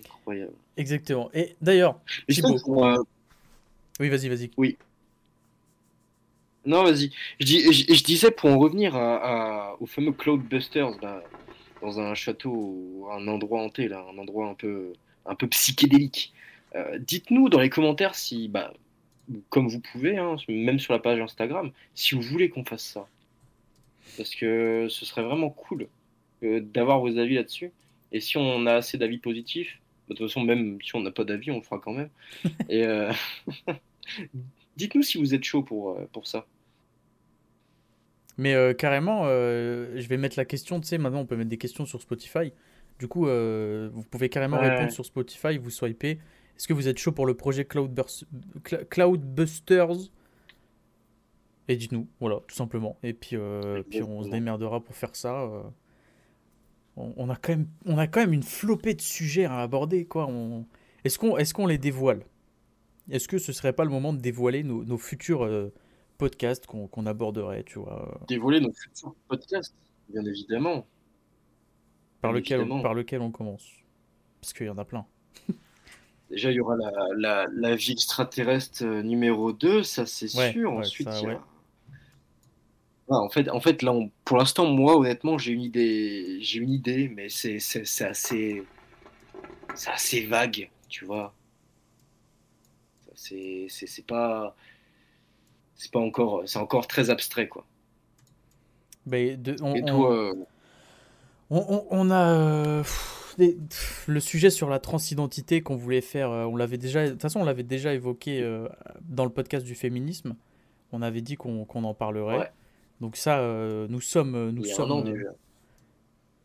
Incroyable. Exactement. Et d'ailleurs, Thibaut. euh, oui, vas-y, vas-y. Non, vas-y. Je, dis- je- je disais pour en revenir à, à- au fameux Cloudbusters, là, dans un château, un endroit hanté, là, un endroit un peu, un peu psychédélique. Euh, Dites-nous dans les commentaires si, bah, comme vous pouvez, hein, même sur la page Instagram, si vous voulez qu'on fasse ça. Parce que ce serait vraiment cool euh, d'avoir vos avis là-dessus. Et si on a assez d'avis positifs, bah, de toute façon, même si on n'a pas d'avis, on le fera quand même. Et euh, dites-nous si vous êtes chaud pour, pour ça. Mais euh, carrément, euh, je vais mettre la question, tu sais, maintenant on peut mettre des questions sur Spotify. Du coup, euh, vous pouvez carrément Ouais. répondre sur Spotify, vous swipez. Est-ce que vous êtes chaud pour le projet Cloudburs- Cla- Cloudbusters? Et dites-nous, voilà, tout simplement. Et puis, puis on se démerdera pour faire ça. On, on a quand même, on a quand même une flopée de sujets à aborder, quoi. On... Est-ce qu'on est qu'on les dévoile? Est-ce que ce serait pas le moment de dévoiler nos, nos futurs podcasts qu'on aborderait, tu vois dévoiler nos futurs podcasts, bien évidemment. Par Bien lequel, évidemment. par lequel on commence Parce qu'il y en a plein. Déjà, il y aura la, la, la vie extraterrestre euh, numéro 2, ça c'est Ouais, sûr. ouais, Ensuite, ça, il y a- ouais. Ouais, en fait, en fait, là, on- pour l'instant, moi, honnêtement, j'ai une idée, j'ai une idée, mais c'est assez, c'est assez vague, tu vois. C'est pas, c'est pas encore, c'est encore très abstrait, quoi. Ben, de- on, Et on- toi, euh, on- a euh, pff, des- pff, le sujet sur la transidentité qu'on voulait faire. euh, on l'avait déjà, de toute façon, on l'avait déjà évoqué euh, dans le podcast du féminisme. On avait dit qu'on en parlerait. Ouais. Donc ça, euh, nous sommes, nous il y a un sommes. an euh, déjà.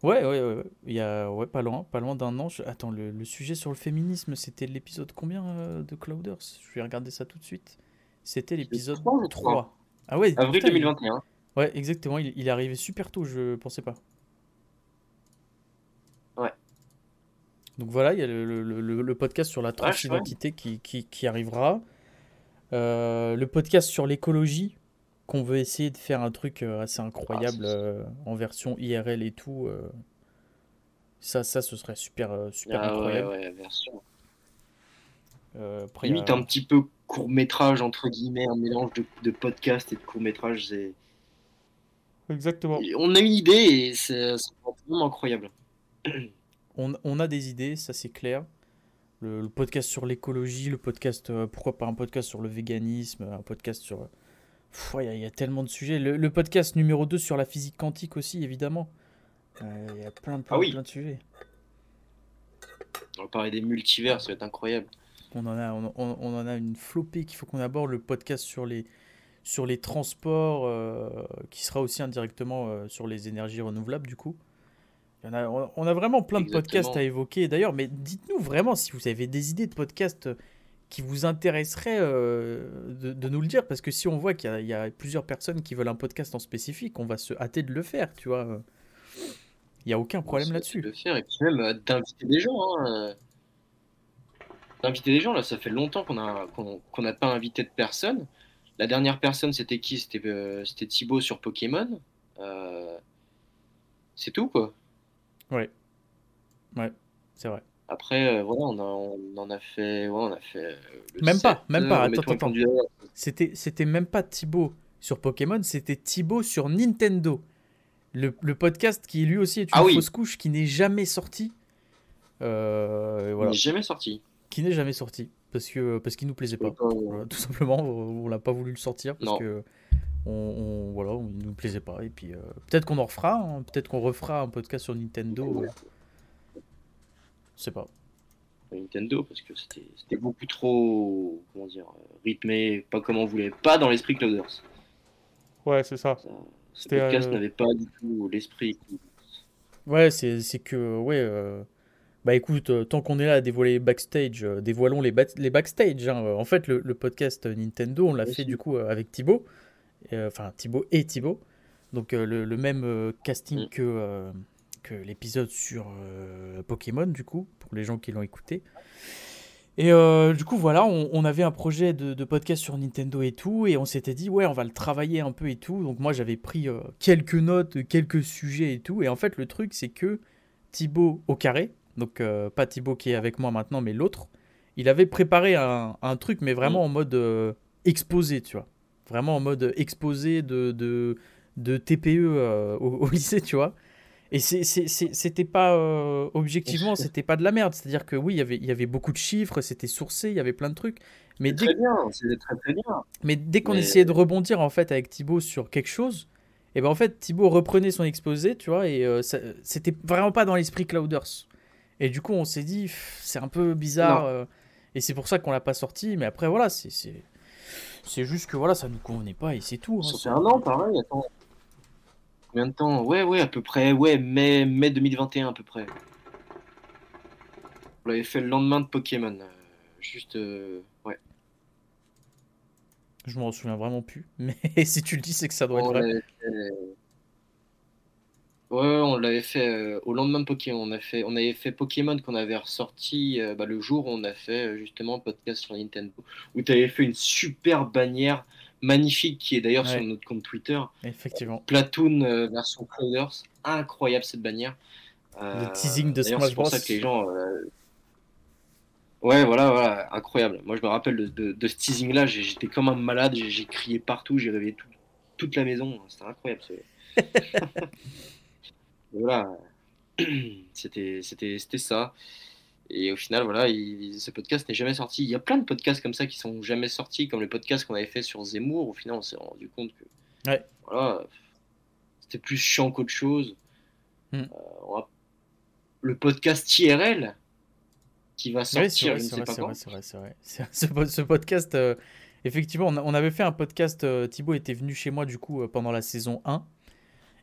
Ouais, ouais, ouais. Il y a, ouais, pas loin, pas loin d'un an. Je- Attends, le, le sujet sur le féminisme, c'était l'épisode combien de Clouders? Je vais regarder ça tout de suite. C'était l'épisode trois, je 3. crois. Ah ouais, Avril putain, il- 2021. Ouais, exactement. Il, il est arrivé super tôt, je pensais pas. Ouais. Donc voilà, il y a le, le- le- le podcast sur la Ouais, transidentité qui, qui, qui arrivera. Euh, le podcast sur l'écologie, qu'on veut essayer de faire un truc euh, assez incroyable Ah, euh, en version IRL et tout. euh. Ça, ça, ce serait super, super Ah ouais, incroyable. ouais, bien sûr. Euh, après, Limite un petit peu court métrage entre guillemets, un mélange de, de podcast et de court métrage. C'est... Exactement. On a une idée et c'est, c'est vraiment incroyable. On, on a des idées, ça c'est clair. Le, le podcast sur l'écologie, le podcast, euh, pourquoi pas un podcast sur le véganisme, un podcast sur... Il y, a- il y a tellement de sujets. Le, le podcast numéro 2 sur la physique quantique aussi, évidemment. Euh, Il y a plein, plein, Ah oui. plein de sujets. On va parler des multivers, ça va être incroyable. On en a, on, en a une flopée qu'il faut qu'on aborde. Le podcast sur les, sur les transports, euh, qui sera aussi indirectement euh, sur les énergies renouvelables, du coup. Il y en a, on, a vraiment plein de podcasts à évoquer. D'ailleurs, mais dites-nous vraiment si vous avez des idées de podcasts qui vous intéresseraient euh, de, de nous le dire. Parce que si on voit qu'il y a- il y, a plusieurs personnes qui veulent un podcast en spécifique, on va se hâter de le faire, tu vois. Il n'y a aucun problème là-dessus. tu peux faire et puis même euh, d'inviter des gens. Hein. D'inviter des gens, là, ça fait longtemps qu'on a qu'on, qu'on n'a pas invité de personne. la dernière personne, c'était qui? C'était euh, c'était Thibaut sur Pokémon. Euh, c'est tout, quoi. Ouais. Ouais, c'est vrai. Après, euh, voilà, on, a, on en a fait. Ouais, on a fait le Même pas, 7, même pas. Attends, attends. C'était, c'était même pas Thibaut sur Pokémon, c'était Thibaut sur Nintendo. Le, le podcast qui lui aussi est une Ah oui. fausse couche qui n'est jamais sorti. Euh, Il n'est jamais sorti. Qui n'est jamais sorti. Parce, que, parce qu'il nous plaisait pas. Voilà, tout simplement, on l'a pas voulu le sortir parce Non. que on, on- voilà, il nous plaisait pas. Et puis euh, peut-être qu'on en refera, hein, peut-être qu'on refera un podcast sur Nintendo. euh, je sais pas. Nintendo parce que c'était c'était beaucoup trop comment dire euh, rythmé, pas comme on voulait, pas dans l'esprit Clouders. Ouais, c'est ça. Ça, ce podcast euh, n'avait pas du tout l'esprit. Ouais, c'est c'est que ouais. Euh, Bah écoute, euh, tant qu'on est là à dévoiler les backstage, euh, dévoilons les, ba- les backstage. hein. En fait, le, le podcast Nintendo, on l'a fait du coup euh, avec Thibaut. Euh, Enfin, Thibaut et Thibaut. Donc euh, le, le même euh, casting Mm. que, euh, que l'épisode sur euh, Pokémon, du coup, pour les gens qui l'ont écouté. Et euh, du coup, voilà, on, on avait un projet de, de podcast sur Nintendo et tout, et on s'était dit, ouais, on va le travailler un peu et tout. Donc moi, j'avais pris euh, quelques notes, quelques sujets et tout. Et en fait, le truc, c'est que Thibaut au carré, donc euh, pas Thibaut qui est avec moi maintenant, mais l'autre, il avait préparé un, un truc, mais vraiment en mode euh, exposé, tu vois. Vraiment en mode exposé de, de, de TPE euh, au, au lycée, tu vois. Et c'était pas, objectivement, c'était pas de la merde. C'est-à-dire que oui, il y avait- il y avait beaucoup de chiffres, c'était sourcé, il y avait plein de trucs. Mais dès, très bien, très très bien. mais dès qu'on Mais- essayait de rebondir en fait avec Thibaut sur quelque chose, et ben en fait Thibaut reprenait son exposé, tu vois, et c'était vraiment pas dans l'esprit Clouders. Et du coup on s'est dit, c'est un peu bizarre, euh, et c'est pour ça qu'on l'a pas sorti. Mais après voilà, c'est c'est c'est juste que voilà, ça nous convenait pas et c'est tout. hein, Ça c'est- fait un an, pareil. Attends. Combien de temps? Ouais, ouais, à peu près. Ouais, mai, mai 2021 à peu près. On l'avait fait le lendemain de Pokémon. euh, juste, euh, ouais. Je m'en souviens vraiment plus. Mais si tu le dis, c'est que ça doit être vrai. fait- Ouais, on l'avait fait euh, au lendemain de Pokémon. On, a fait, on avait fait Pokémon qu'on avait ressorti euh, bah, le jour où on a fait euh, justement un podcast sur Nintendo. Où tu avais fait une super bannière magnifique qui est d'ailleurs sur notre compte Twitter. Effectivement. Platoon version Clouders. Incroyable cette bannière. Le teasing de Smash c'est pour Bros. ça que les gens. Ouais, voilà, voilà, incroyable. Moi, je me rappelle de, de- de ce teasing-là. j'ai- J'étais comme un malade. J'ai crié partout. J'ai réveillé tout- toute la maison. C'était incroyable. ce- voilà. C'était c'était- c'était ça. Et au final, voilà, il- ce podcast n'est jamais sorti. Il y a plein de podcasts comme ça qui sont jamais sortis, comme le podcast qu'on avait fait sur Zemmour. Au final, on s'est rendu compte que Ouais. voilà, c'était plus chiant qu'autre chose. Hmm. Euh, Le podcast IRL qui va Oui, sortir, c'est vrai, je ne c'est sais vrai, pas c'est vrai, c'est vrai, c'est vrai. C'est- Ce, po- ce podcast, euh, effectivement, on, a- on avait fait un podcast. euh, Thibaut était venu chez moi du coup euh, pendant la saison 1.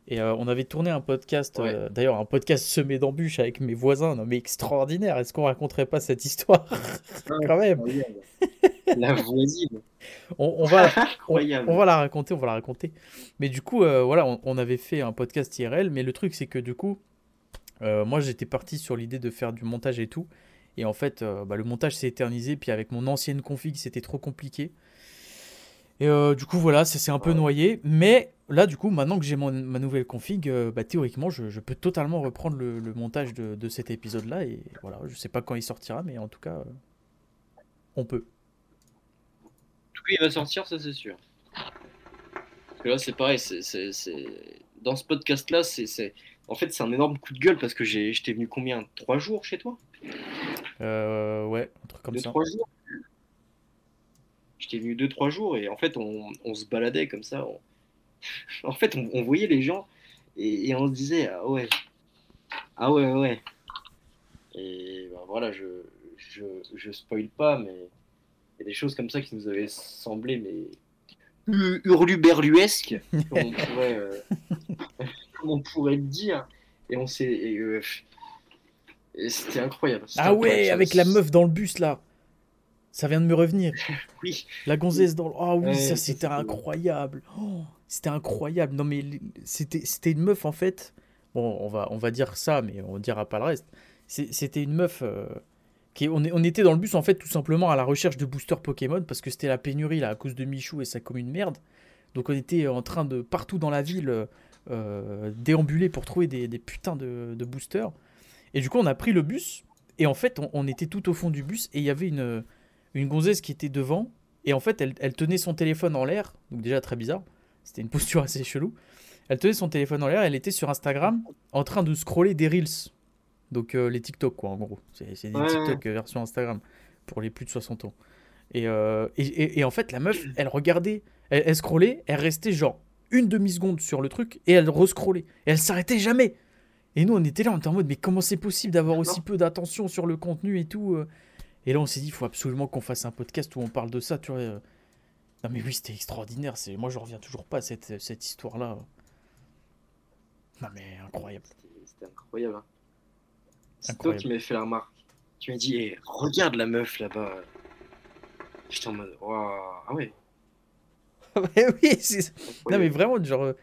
Et euh, on avait tourné un podcast, Ouais. euh, d'ailleurs un podcast semé d'embûches avec mes voisins, non mais extraordinaire. Est-ce qu'on raconterait pas cette histoire? Quand même La voisine. on, on va, on, va la raconter, on va la raconter. Mais du coup, euh, voilà, on, on avait fait un podcast IRL, mais le truc c'est que du coup, moi j'étais parti sur l'idée de faire du montage et tout. Et en fait, bah, le montage s'est éternisé, puis avec mon ancienne config, c'était trop compliqué. Et du coup, voilà, ça s'est un peu noyé. Mais là, du coup, maintenant que j'ai ma nouvelle config, euh, bah, théoriquement, je, je peux totalement reprendre le, le montage de, de cet épisode-là. Et voilà, je sais pas quand il sortira, mais en tout cas, euh, on peut. tout cas, il va sortir, ça c'est sûr. Parce que là, c'est pareil. c'est c'est- c'est- Dans ce podcast-là, c'est c'est- en fait, c'est un énorme coup de gueule parce que j'ai- j'étais venu combien? Trois jours chez toi? Euh, ouais, un truc comme Deux, ça. trois jours? J'étais venu deux, trois jours et en fait, on, on se baladait comme ça. on- En fait, on, on voyait les gens et, et on se disait Ah ouais, ah ouais, ouais, ouais. Et ben voilà, je, je, je spoil pas, mais il y a des choses comme ça qui nous avaient semblé mais hu- hurluberluesques, comme on pourrait, euh, comme on pourrait le dire. Et on s'est. et, euh, et C'était incroyable. Ah incroyable, ouais, ça. avec la meuf dans le bus là. Ça vient de me revenir. Oui. La gonzesse dans le... Ah oui, Ouais, ça c'était incroyable. Oh, c'était incroyable. Non mais c'était une meuf en fait. Bon, on va on va dire ça mais on dira pas le reste. C'était une meuf euh, qui, on, était dans le bus en fait tout simplement à la recherche de boosters Pokémon parce que c'était la pénurie là à cause de Michou et sa commune merde. Donc on était en train de partout dans la ville euh, euh, déambuler pour trouver des, des putains de, de boosters. Et du coup on a pris le bus et en fait on, on était tout au fond du bus et il y avait une, une gonzesse qui était devant et en fait elle, elle tenait son téléphone en l'air, donc déjà très bizarre, c'était une posture assez chelou. Elle tenait son téléphone en l'air, elle était sur Instagram en train de scroller des reels. Donc euh, les TikTok quoi en gros. C'est des Ouais, TikTok euh, version Instagram pour les plus de 60 ans. Et, euh, et, et- et en fait la meuf, elle regardait, elle, elle scrollait, elle restait genre une demi-seconde sur le truc et elle rescrollait. Et elle s'arrêtait jamais. Et nous on était là, on était en mode mais comment c'est possible d'avoir aussi peu d'attention sur le contenu et tout. Et là on s'est dit il faut absolument qu'on fasse un podcast où on parle de ça, tu vois. euh. Non mais oui c'était extraordinaire, c'est moi je reviens toujours pas à cette, cette histoire là. Non mais incroyable. C'était- C'était incroyable. hein. C'est toi qui m'avais fait la remarque. Tu m'as dit, Eh, regarde la meuf là-bas. J'étais en mode, waouh, ah ouais. Oui, c'est- Non mais vraiment, genre, euh,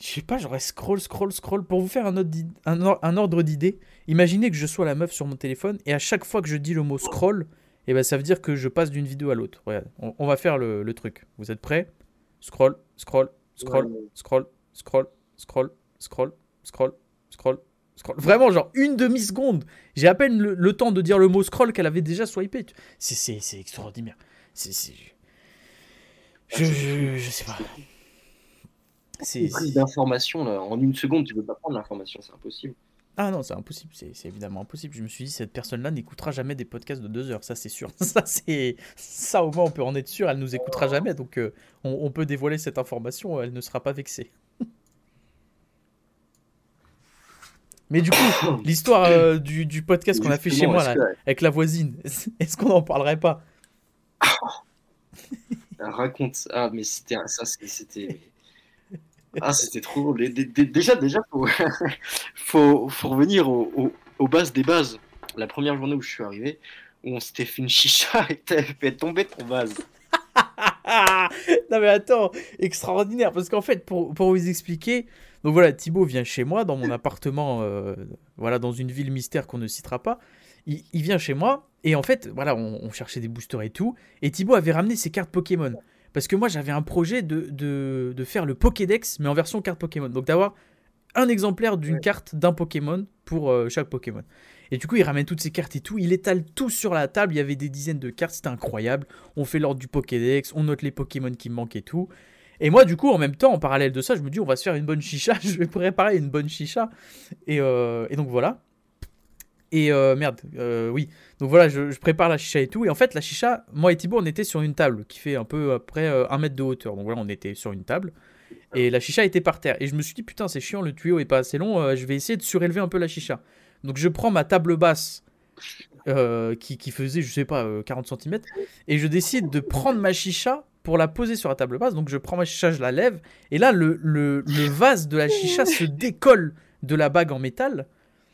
je sais pas, elle scroll, scroll, scroll. Pour vous faire un, ordre d'id- un, or- un ordre d'idée, imaginez que je sois la meuf sur mon téléphone et à chaque fois que je dis le mot scroll, et ben ça veut dire que je passe d'une vidéo à l'autre. Regarde, on, on va faire le, le truc. Vous êtes prêts? Scroll, scroll, scroll, Ouais. scroll, scroll, scroll, scroll, scroll, scroll, scroll. Vraiment, genre une demi-seconde. J'ai à peine le, le temps de dire le mot scroll qu'elle avait déjà swipé. C'est- extraordinaire. C'est. c'est- Je, je, je sais pas. C'est. Prise d'information là, en une seconde, tu peux pas prendre l'information, c'est impossible. Ah non, c'est impossible, c'est évidemment impossible. Je me suis dit, cette personne-là n'écoutera jamais des podcasts de deux heures, ça c'est sûr. Ça, c'est ça au moins on peut en être sûr, elle nous écoutera jamais, donc euh, on, on peut dévoiler cette information, elle ne sera pas vexée. Mais du coup, l'histoire euh, du, du podcast qu'on a fait chez moi avec la voisine, est-ce qu'on n'en parlerait pas? Raconte. Ah, mais c'était ça, c'était. Ah, c'était trop drôle. Déjà, déjà, faut, faut, revenir au- au- aux bases des bases. La première journée où je suis arrivé, où on s'était fait une chicha et t'avais fait tomber ton vase. non mais attends, extraordinaire, parce qu'en fait, pour, pour vous expliquer, donc voilà, Thibaut vient chez moi dans mon appartement, euh, voilà, dans une ville mystère qu'on ne citera pas. Il, il vient chez moi et en fait, voilà, on, on cherchait des boosters et tout, et Thibaut avait ramené ses cartes Pokémon. Parce que moi, j'avais un projet de, de, de faire le Pokédex, mais en version carte Pokémon. Donc d'avoir un exemplaire d'une Ouais. carte d'un Pokémon pour euh, chaque Pokémon. Et du coup, il ramène toutes ces cartes et tout. Il étale tout sur la table. Il y avait des dizaines de cartes. C'était incroyable. On fait l'ordre du Pokédex. On note les Pokémon qui manquent et tout. Et moi, du coup, en même temps, en parallèle de ça, je me dis, on va se faire une bonne chicha. Je vais préparer une bonne chicha. Et, euh, et donc voilà. Et euh, merde, euh, oui. Donc voilà, je, prépare la chicha et tout. Et en fait, la chicha, moi et Thibaut, on était sur une table qui fait un peu après euh, un mètre de hauteur. Donc voilà, on était sur une table. Et la chicha était par terre. Et je me suis dit, putain, c'est chiant, le tuyau est pas assez long. je vais essayer de surélever un peu la chicha. Donc je prends ma table basse qui, faisait, je sais pas, euh, 40 cm. Et je décide de prendre ma chicha pour la poser sur la table basse. Donc je prends ma chicha, je la lève. Et là, le, le vase de la chicha se décolle de la bague en métal.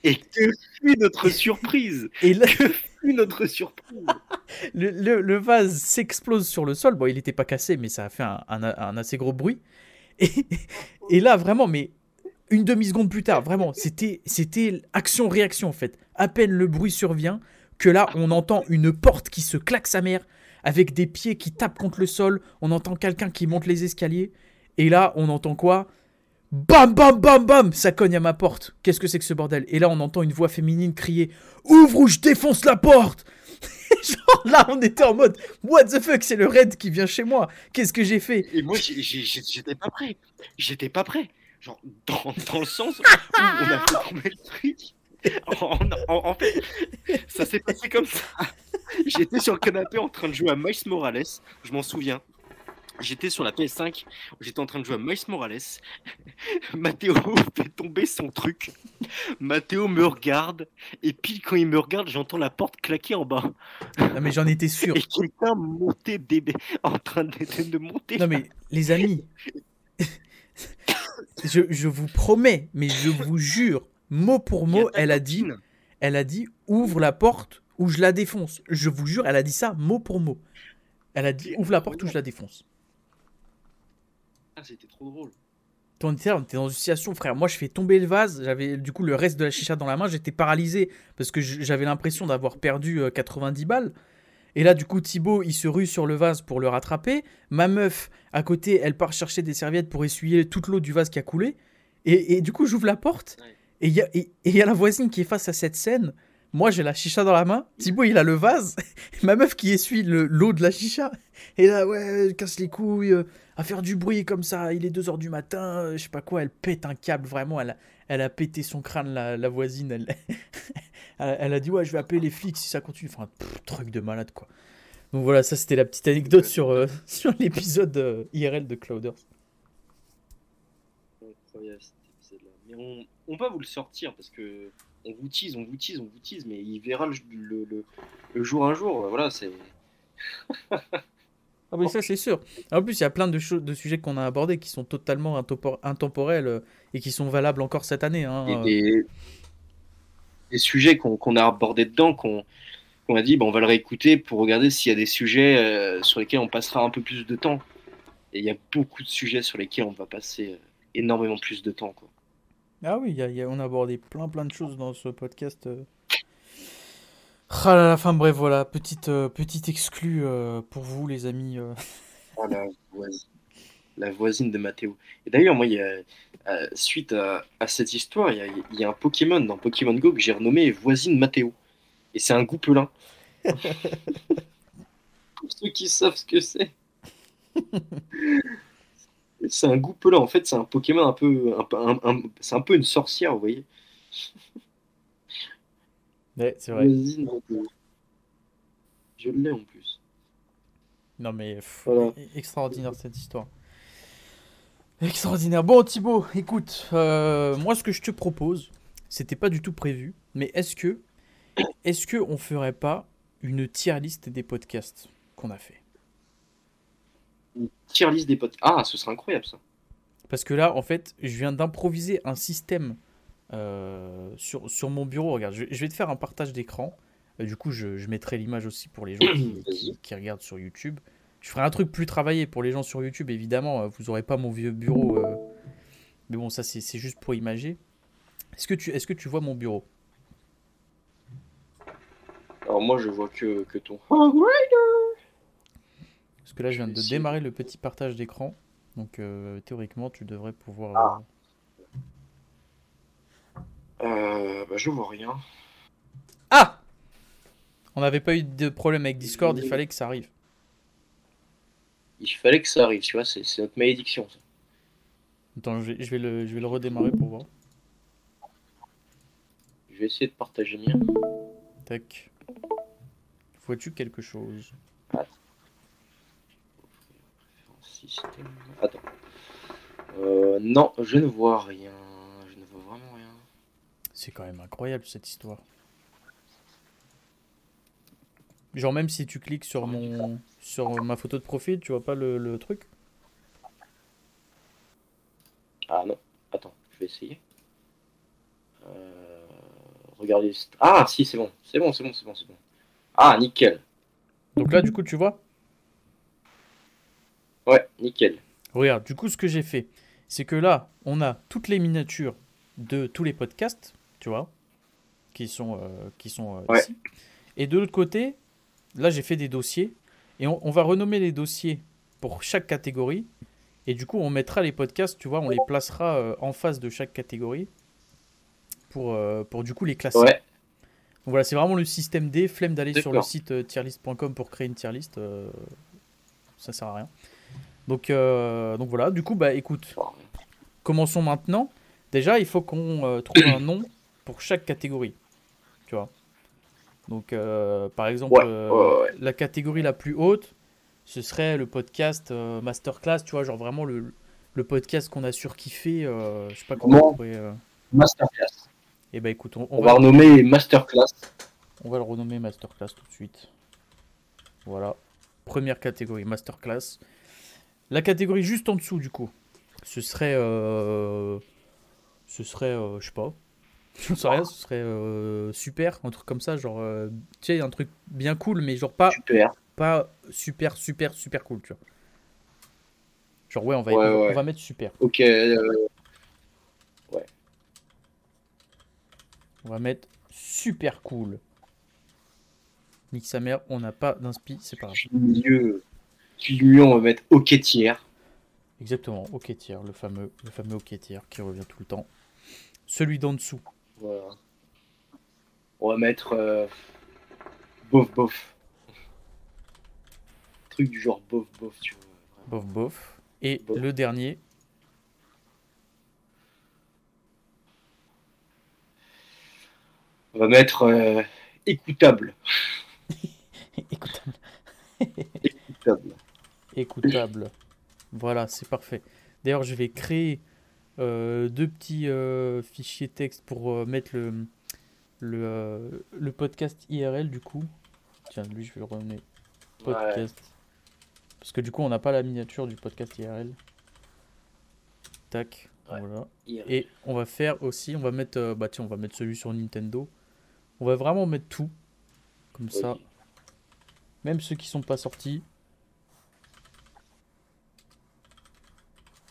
Et que fut notre surprise Et là, Que fut notre surprise le, le- le vase s'explose sur le sol. Bon, il n'était pas cassé, mais ça a fait un, un- un assez gros bruit. Et, et là, vraiment, mais une demi-seconde plus tard, vraiment, c'était c'était action-réaction en fait. À peine le bruit survient que là, on entend une porte qui se claque sa mère avec des pieds qui tapent contre le sol. On entend quelqu'un qui monte les escaliers. Et là, on entend quoi? Bam, bam, bam, bam Ça cogne à ma porte. Qu'est-ce que c'est que ce bordel? Et là, on entend une voix féminine crier Ouvre ou je défonce la porte Genre là, on était en mode What the fuck C'est le raid qui vient chez moi. Qu'est-ce que j'ai fait Et moi, j'étais pas prêt. J'étais pas prêt. Genre, dans, le sens où on a fait le truc. En- en fait, ça s'est passé comme ça. J'étais sur le canapé en train de jouer à Miles Morales. Je m'en souviens. J'étais sur la PS5. J'étais en train de jouer à Miles Morales. Mathéo fait tomber son truc. Mathéo me regarde. Et puis, quand il me regarde, j'entends la porte claquer en bas. Non, mais j'en étais sûr. Et quelqu'un montait des... en train de, de monter. Non, mais les amis, je, je vous promets, mais je vous jure, mot pour mot, elle a dit elle a dit ouvre la porte ou je la défonce. Je vous jure, elle a dit ça mot pour mot. Elle a dit ouvre la porte ou je la défonce. Ah, c'était trop drôle. T'es t'es dans une situation, frère. Moi, je fais tomber le vase. J'avais du coup le reste de la chicha dans la main. J'étais paralysé parce que j'avais l'impression d'avoir perdu euh, 90 balles. Et là, du coup, Thibaut, il se rue sur le vase pour le rattraper. Ma meuf, à côté, elle part chercher des serviettes pour essuyer toute l'eau du vase qui a coulé. Et, et du coup, j'ouvre la porte. Il y, et il y a la voisine qui est face à cette scène. Moi, j'ai la chicha dans la main. Thibaut, il a le vase. Ma meuf qui essuie le- l'eau de la chicha. Et là, ouais, elle casse les couilles. euh, à faire du bruit comme ça. Il est 2h du matin. euh, je sais pas quoi. Elle pète un câble. Vraiment, elle a, elle a pété son crâne, la, voisine. Elle, a dit, ouais, je vais appeler les flics si ça continue. Enfin, pff, truc de malade, quoi. Donc voilà, ça, c'était la petite anecdote sur, euh, sur l'épisode IRL de Clouders. On, on va vous le sortir parce que on vous tease, on vous tease, on vous tease, mais il verra le, le, le- le jour un jour. Voilà, c'est. Ah oui, ça c'est sûr. En plus, il y a plein de, choses, de sujets qu'on a abordés qui sont totalement intempor- intemporels euh, et qui sont valables encore cette année. hein. Et des, des sujets qu'on a abordés dedans, qu'on a dit, bon, on va le réécouter pour regarder s'il y a des sujets euh, sur lesquels on passera un peu plus de temps. Et il y a beaucoup de sujets sur lesquels on va passer euh, énormément plus de temps. Quoi. Ah oui, il y a- il y a- on a abordé plein plein de choses dans ce podcast. euh. Ah là là, enfin bref, voilà, petite, euh, petite exclue euh, pour vous les amis. euh. Ah, la, voisine, la voisine de Mathéo. Et d'ailleurs, moi, il y a, euh, suite à, à cette histoire, il y, a, il y a un Pokémon dans Pokémon Go que j'ai renommé Voisine Mathéo. Et c'est un goupelin. Pour ceux qui savent ce que c'est. C'est un goupelin. En fait, c'est un Pokémon un peu. Un, c'est un peu une sorcière, vous voyez. Ouais, c'est vrai. Je l'ai en plus. Non mais pff, Voilà. e- extraordinaire cette histoire. Extraordinaire. Bon Thibaut, écoute, euh, moi ce que je te propose, c'était pas du tout prévu, mais est-ce que, est-ce que on ferait pas une tier list des podcasts qu'on a fait? Une tier list des potes. Ah, ce serait incroyable ça. Parce que là, en fait, je viens d'improviser un système euh, sur, sur mon bureau. Regarde, je, je vais te faire un partage d'écran. Euh, du coup, je, je mettrai l'image aussi pour les gens qui, qui- qui regardent sur YouTube. Je ferai un truc plus travaillé pour les gens sur YouTube, évidemment. euh, Vous n'aurez pas mon vieux bureau. euh, Mais bon, ça, c'est c'est juste pour imager. Est-ce que, tu, est que tu vois mon bureau? Alors moi, je vois que, que ton. Parce que là, je viens de démarrer le petit partage d'écran. Donc, euh, théoriquement, tu devrais pouvoir. euh, Euh, bah, je vois rien. Ah On n'avait pas eu de problème avec Discord, il fallait que ça arrive. Il fallait que ça arrive, tu vois, c'est notre malédiction. Ça. Attends, je vais, je vais le, je vais le redémarrer pour voir. Je vais essayer de partager le mien. Tac. Vois-tu quelque chose? Système. Attends. Euh, non, je ne vois rien. Je ne vois vraiment rien. C'est quand même incroyable cette histoire. Genre même si tu cliques sur mon sur ma photo de profil, tu vois pas le, le truc? Ah non, attends, je vais essayer. Euh, regardez. Ah si, c'est bon, c'est bon, c'est bon, c'est bon, c'est bon. Ah, nickel. Donc là du coup tu vois? Ouais, nickel. Regarde, du coup ce que j'ai fait, c'est que là, on a toutes les miniatures de tous les podcasts, tu vois, qui sont euh, qui sont euh, Ouais. ici. Et de l'autre côté, là j'ai fait des dossiers et on, on va renommer les dossiers pour chaque catégorie. Et du coup, on mettra les podcasts, tu vois, on les placera euh, en face de chaque catégorie pour, pour du coup les classer. Ouais, Donc voilà, c'est vraiment le système D. Flemme d'aller sur le site tierlist.com pour créer une tier list. euh, ça sert à rien. Donc, euh, donc voilà, du coup, bah écoute, commençons maintenant. Déjà, il faut qu'on euh, trouve un nom pour chaque catégorie. Tu vois. Donc, euh, par exemple, Ouais, ouais, ouais. la catégorie la plus haute, ce serait le podcast Masterclass. Tu vois, genre vraiment le, le podcast qu'on a surkiffé. Je sais pas comment on pourrait. masterclass. Eh ben écoute, on, on On va va renommer masterclass. on va le renommer Masterclass tout de suite. Voilà. Première catégorie, Masterclass. La catégorie juste en dessous, du coup, ce serait. euh, Ce serait. euh, je sais pas. Je sais rien, ce serait euh, super, un truc comme ça, genre. tu sais, un truc bien cool, mais genre pas, Super. pas super, super, super cool, tu vois. Genre, ouais, on va, Ouais, on va- ouais. on va mettre super. Ok. euh, On va mettre super cool. Nique sa mère, on n'a pas d'inspi, c'est pas grave. Puis mieux, on va mettre OK tiers. Exactement, ok tiers, le fameux, le fameux tiers qui revient tout le temps. Celui d'en dessous. Voilà. On va mettre euh, bof bof. Truc du genre bof bof, tu vois. Bof bof. Et Bof. le dernier, On va mettre euh, écoutable. écoutable. Écoutable. Écoutable. Voilà, c'est parfait. D'ailleurs, je vais créer euh, deux petits euh, fichiers texte pour euh, mettre le, le, euh, le podcast IRL du coup. Tiens, lui, je vais le renommer Ouais. podcast. Parce que du coup, on n'a pas la miniature du podcast IRL. Tac, Ouais. voilà. Et on va faire aussi, on va mettre, euh, bah tiens, on va mettre celui sur Nintendo. On va vraiment mettre tout. Comme ça, même ceux qui sont pas sortis.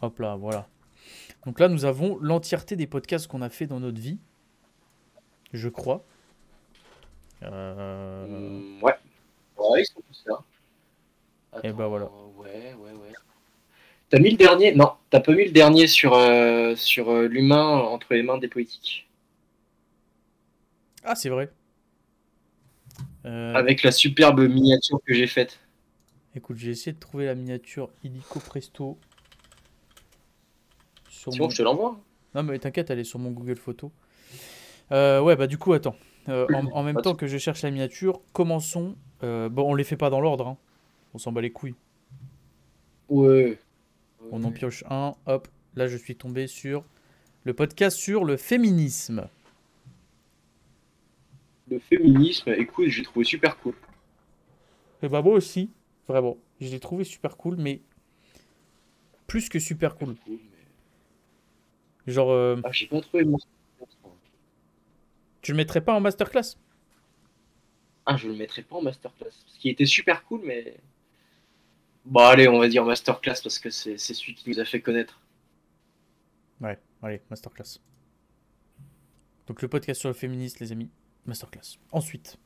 Hop là, voilà. Donc là, nous avons l'entièreté des podcasts qu'on a fait dans notre vie. Je crois. Euh, Mm, ouais. Ouais, ils sont tous là. Et Attends, bah voilà. Ouais, ouais, ouais. T'as mis le dernier Non, t'as pas mis le dernier sur, euh, sur euh, l'humain entre les mains des politiques. Ah, c'est vrai. Euh, Avec la superbe miniature que j'ai faite. Écoute, j'ai essayé de trouver la miniature illico presto. Sur Sinon, mon- je te l'envoie. Non, mais t'inquiète, elle est sur mon Google Photo. Euh, ouais, bah du coup, attends. Euh, en, en même temps que je cherche la miniature, commençons. Euh, bon, on les fait pas dans l'ordre. hein. On s'en bat les couilles. Ouais. On en pioche un. Hop, là, je suis tombé sur le podcast sur le féminisme. Le féminisme, écoute, j'ai trouvé super cool. Et bah, moi aussi. Vraiment. Je l'ai trouvé super cool, mais plus que super cool. Genre, euh, Ah, j'ai pas trouvé mon. tu le mettrais pas en masterclass? Ah, je le mettrai pas en masterclass. Ce qui était super cool, mais. Bon, allez, on va dire masterclass parce que c'est c'est celui qui nous a fait connaître. Ouais, allez, masterclass. Donc le podcast sur le féministe, les amis, masterclass. Ensuite,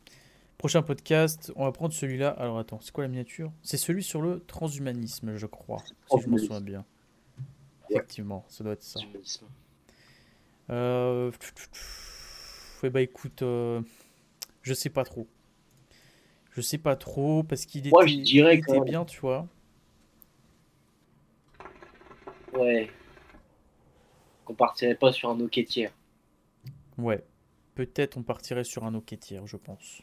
prochain podcast, on va prendre celui-là. Alors attends, c'est quoi la miniature? C'est celui sur le transhumanisme, je crois, si je m'en souviens bien. Effectivement, ça doit être ça. Euh... Eh bah écoute, euh, je sais pas trop. Je sais pas trop parce qu'il était, Moi, je dirais il était bien, tu vois. Ouais. Qu'on partirait pas sur un tiers. Ouais. Peut-être on partirait sur un tiers, je pense.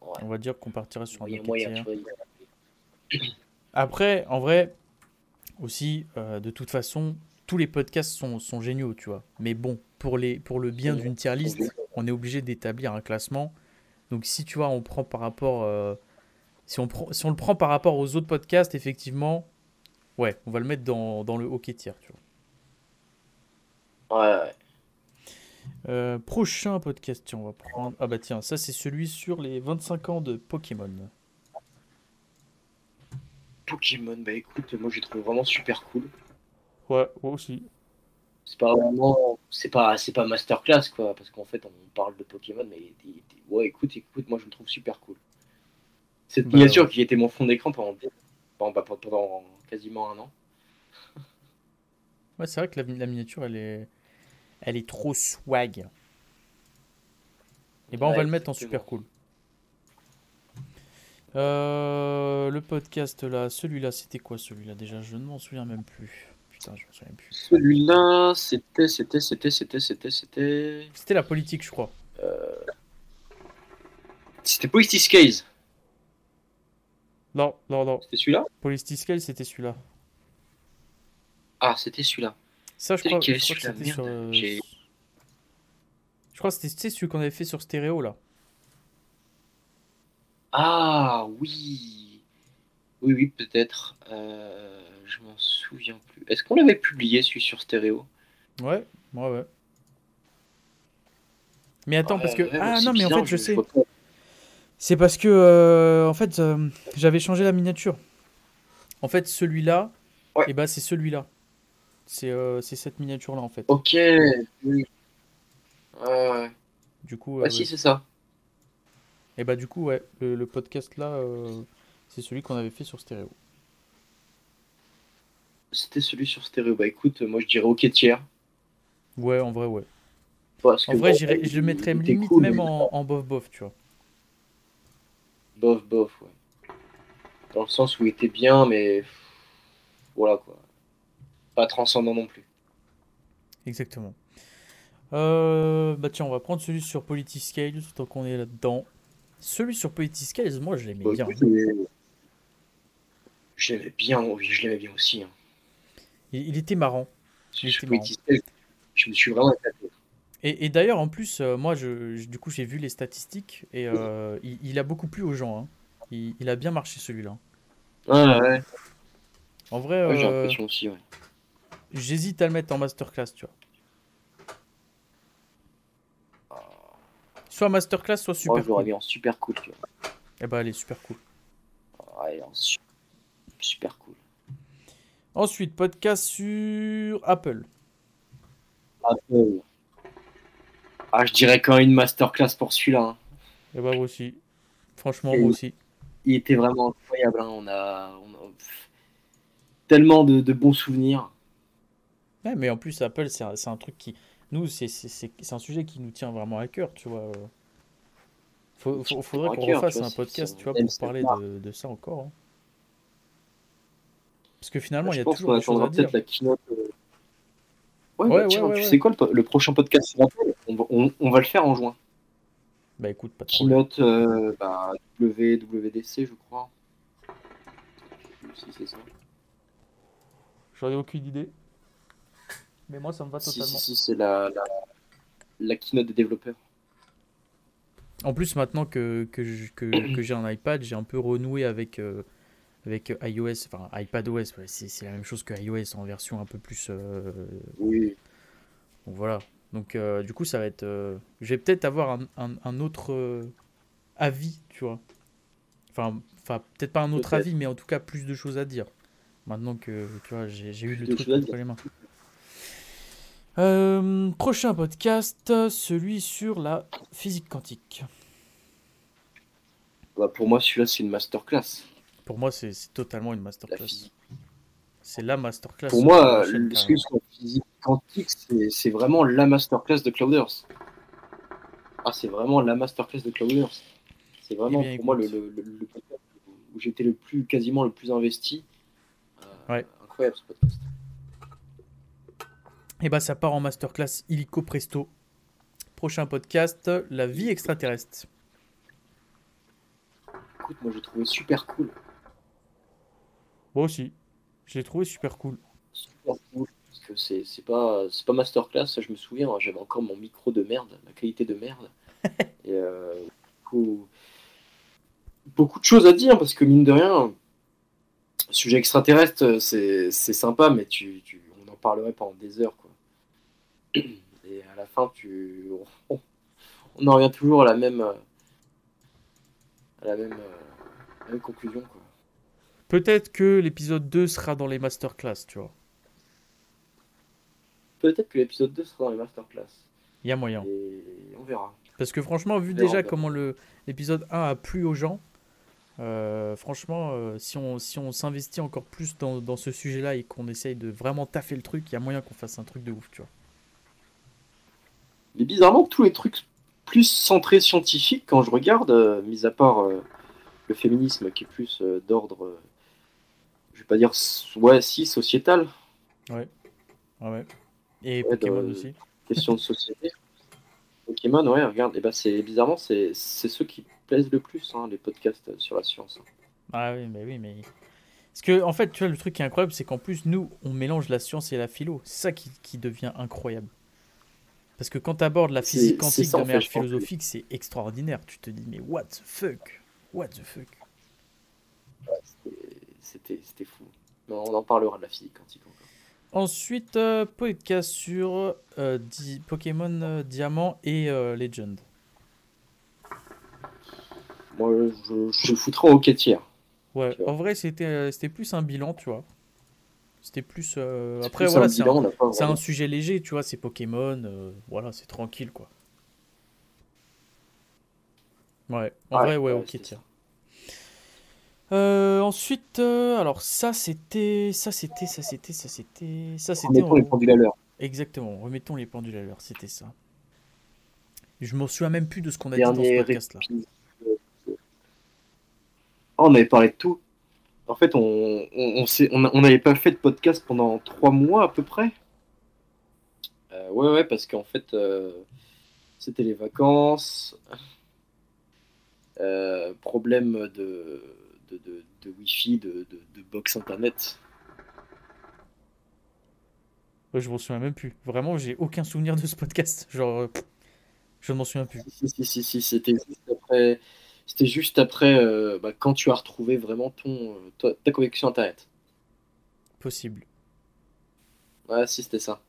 Ouais. On va dire qu'on partirait sur un Moyen, OK moyen, tiers. tu vois. il y a- Après, en vrai, aussi, euh, de toute façon, tous les podcasts sont, sont géniaux, tu vois. Mais bon, pour, les, pour le bien d'une tier list, on est obligé d'établir un classement. Donc si tu vois, on prend par rapport... euh, si, on prend, si on le prend par rapport aux autres podcasts, effectivement, ouais, on va le mettre dans, dans le hockey tier, tu vois. Ouais, ouais. Euh, prochain podcast, tiens, on va prendre... Ah bah tiens, ça c'est celui sur les 25 ans de Pokémon. Pokémon, bah écoute, moi j'ai trouvé vraiment super cool. Ouais, moi aussi. C'est pas vraiment. C'est pas, c'est pas masterclass quoi, parce qu'en fait on parle de Pokémon, mais il- il- ouais, écoute, écoute, moi je le trouve super cool. Cette Bah, miniature qui était mon fond d'écran pendant, pendant, bah, pendant quasiment un an. Ouais, c'est vrai que la, la miniature, elle est, elle est trop swag. Et ben, on va le mettre en super cool. Euh, le podcast là, celui-là, c'était quoi celui-là? Déjà Je ne m'en souviens même plus. Putain, je m'en souviens plus. Celui-là, c'était, c'était, c'était, c'était, c'était, c'était. C'était la politique, je crois. C'était Politis Case. Non, non, non. C'était celui-là? Policy Scale, c'était celui-là. Ah, c'était celui-là. Ça, je crois, lequel, je crois que c'était sur. Euh, Je crois que c'était celui qu'on avait fait sur stéréo là. Ah oui. Oui, oui, peut-être. Euh, je m'en souviens plus. Est-ce qu'on l'avait publié celui sur stéréo? Ouais, ouais, ouais. Mais attends, parce que. Ouais, ah non, mais en fait, je sais. C'est parce que, euh, en fait, euh, j'avais changé la miniature. En fait, celui-là, Ouais. et bah c'est celui-là. C'est c'est cette miniature-là en fait. Ok. oui. Du coup, ah si, c'est ça. Et bah du coup, ouais, le, le podcast là, euh, c'est celui qu'on avait fait sur stéréo. C'était celui sur stéréo. Bah écoute, moi je dirais ok tiers. Ouais, en vrai, ouais. Parce En vrai, bon, j'irais- il- je le mettrais limite cool, même mais- en, en bof bof, tu vois. Bof, bof, ouais. Dans le sens où il était bien, mais voilà quoi. Pas transcendant non plus. Exactement. Euh, bah tiens, on va prendre celui sur Scales tant qu'on est là-dedans. Celui sur Scales, moi je l'aimais Bah, bien. euh, Je l'aimais bien, je l'aimais bien aussi. hein. Il, il était marrant. Il Je, était me suis vraiment éclaté. Et, et d'ailleurs, en plus, euh, moi, je, je- du coup, j'ai vu les statistiques et euh, il, il a beaucoup plu aux gens. hein. Il, il a bien marché celui-là. Ouais, ouais, En vrai, ouais, j'ai l'impression aussi, ouais. j'hésite à le mettre en masterclass, tu vois. Soit masterclass, soit Moi, super je l'aurais cool. mis en super cool, tu vois. Eh bah, elle est super cool. Ouais, en su- super cool. Ensuite, podcast sur Apple. Apple. Ah, je dirais quand même une masterclass pour celui-là. hein. Et bah, moi aussi. Franchement, Et- moi aussi. Il était vraiment incroyable. hein. On, a, on a- pff, tellement de, de bons souvenirs. Ouais, mais en plus, Apple, c'est un, c'est un truc qui. Nous, c'est c'est- c'est- c'est un sujet qui nous tient vraiment à cœur, tu vois. Faut, faut- faudrait qu'on cœur, refasse vois, un podcast, c'est tu vois, pour parler de, de ça encore. hein. Parce que finalement, il y je a pense toujours qu'on des choses à attendra dire. peut-être la keynote. euh. Ouais, Ouais, bah, tiens, ouais, ouais, tu ouais. sais quoi, le, prochain podcast on, va- on- on va le faire en juin. Bah écoute, pas de. Keynote euh, bah, WWDC, je crois. Si c'est ça. J'en ai aucune idée. Mais moi, ça me va Si, totalement. si, si, c'est la, la, la keynote des développeurs. En plus, maintenant que, que, je- que, que j'ai un iPad, j'ai un peu renoué avec, euh, avec iOS, enfin iPadOS. ouais, c'est c'est la même chose que iOS en version un peu plus. euh, Oui. donc voilà. Donc euh, du coup, ça va être. euh, je vais peut-être avoir un, un- un autre euh, avis, tu vois. Enfin, enfin peut-être pas un autre avis, mais en tout cas plus de choses à dire. Maintenant que tu vois, j'ai j'ai eu le truc entre les mains. Euh, prochain podcast, celui sur la physique quantique. Bah, pour moi, celui-là, c'est une masterclass. Pour moi, c'est totalement une La masterclass. physique. C'est la masterclass. Pour moi, le- sur la physique quantique, c'est vraiment la masterclass de Clouders. Ah, c'est vraiment la masterclass de Clouders. C'est vraiment Eh bien, pour moi le, le, le- le podcast où j'étais le plus, quasiment le plus investi. Euh, Ouais. Incroyable ce podcast. Et bah, ça part en masterclass illico presto. Prochain podcast, la vie extraterrestre. Écoute, moi j'ai trouvé super cool. Moi aussi. Je l'ai trouvé super cool. Super cool. Parce que c'est c'est pas, c'est pas masterclass, ça, je me souviens, hein, j'avais encore mon micro de merde, ma qualité de merde. Et euh, beaucoup, beaucoup de choses à dire parce que mine de rien, sujet extraterrestre, c'est c'est sympa, mais tu, tu- on en parlerait pendant des heures. Quoi. Et à la fin, tu, on, on en revient toujours à la même, euh, à la même, la même conclusion. Quoi. Peut-être que l'épisode 2 sera dans les masterclass, tu vois. Peut-être que l'épisode 2 sera dans les masterclass. Il y a moyen. Et on verra. Parce que franchement, vu déjà comment le l'épisode 1 a plu aux gens, euh, franchement, euh, si on si on s'investit encore plus dans, dans ce sujet-là et qu'on essaye de vraiment taffer le truc, il y a moyen qu'on fasse un truc de ouf, tu vois. Mais bizarrement, tous les trucs plus centrés scientifiques, quand je regarde, euh, mis à part euh, le féminisme qui est plus euh, d'ordre, je vais pas dire, ouais, si, sociétal, Ouais, ouais. Et Ouais, Pokémon aussi. question de société. Pokémon, ouais, regarde, et ben c'est bizarrement, c'est ceux qui plaisent le plus, hein, les podcasts sur la science. Ah oui, mais oui, mais. Parce que, en fait, tu vois, le truc qui est incroyable, c'est qu'en plus, nous, on mélange la science et la philo. C'est ça qui, qui devient incroyable. Parce que quand tu abordes la physique quantique ça, de en fait, manière philosophique, c'est extraordinaire. Tu te dis, mais what the fuck? What the fuck? C'était- C'était fou. Mais on en parlera de la physique quantique encore. Ensuite, euh, podcast sur euh, Di- Pokémon euh, Diamant et euh, Legend. Moi, je, je foutrais hockey tiers. Ouais, en vrai, c'était plus un bilan, tu vois. C'était plus. euh, C'est Après, plus voilà, c'est un, sujet léger, tu vois, c'est Pokémon, euh, voilà, c'est tranquille, quoi. Ouais, en Ouais, vrai, ouais, ouais, ok, tiens. Euh, ensuite, alors ça c'était, ça c'était, ça c'était, ça c'était, ça c'était. Remettons les en- pendules à l'heure. Exactement, remettons les pendules à l'heure, c'était ça. Je m'en souviens même plus de ce qu'on a dit dans ce podcast-là. épisode. Oh, on avait parlé de tout. En fait, on on on n'avait pas fait de podcast pendant trois mois à peu près. Euh, ouais, ouais, parce qu'en fait, euh, c'était les vacances. Euh, problème de, de, de, de Wi-Fi, de, de, de box internet. Ouais, je m'en souviens même plus. Vraiment, j'ai aucun souvenir de ce podcast. Genre, je ne m'en souviens plus. Si, si, si, si, c'était juste après, c'était juste après euh, bah, quand tu as retrouvé vraiment ton, euh, toi- ta connexion internet. Possible. Ouais, si, c'était ça.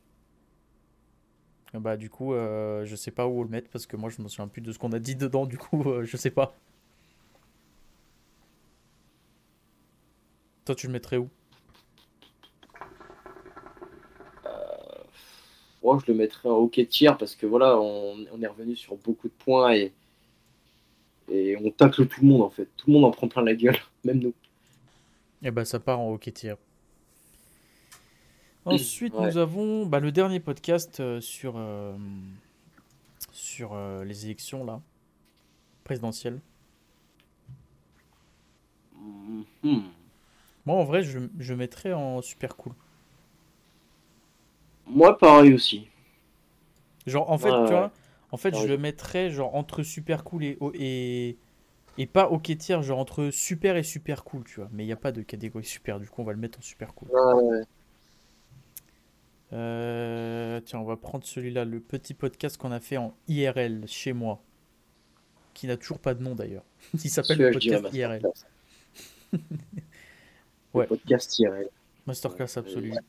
Ah Bah du coup, euh, je sais pas où le mettre parce que moi je me souviens plus de ce qu'on a dit dedans. Du coup, euh, je sais pas. Toi, tu le mettrais où? Moi, je le mettrais en hockey tiers parce que voilà, on, on est revenu sur beaucoup de points et, et on tacle tout le monde en fait. Tout le monde en prend plein la gueule, même nous. Eh bah ça part en hockey tiers. Ensuite, Ouais. nous avons bah, le dernier podcast euh, sur, euh, sur euh, les élections là, présidentielles. Mhm. Moi, en vrai, je, je mettrais en super cool. Moi, pareil aussi. Genre, en fait, tu vois, en fait, T'as je le mettrais genre entre super cool et, et, et pas hockey tiers, genre entre super et super cool, tu vois. Mais il n'y a pas de catégorie super, du coup, on va le mettre en super cool. Ouais, ouais. Euh, tiens, on va prendre celui-là, le petit podcast qu'on a fait en IRL chez moi, qui n'a toujours pas de nom d'ailleurs. Il s'appelle le podcast IRL. Ouais. Le podcast IRL. Masterclass absolu. Ouais.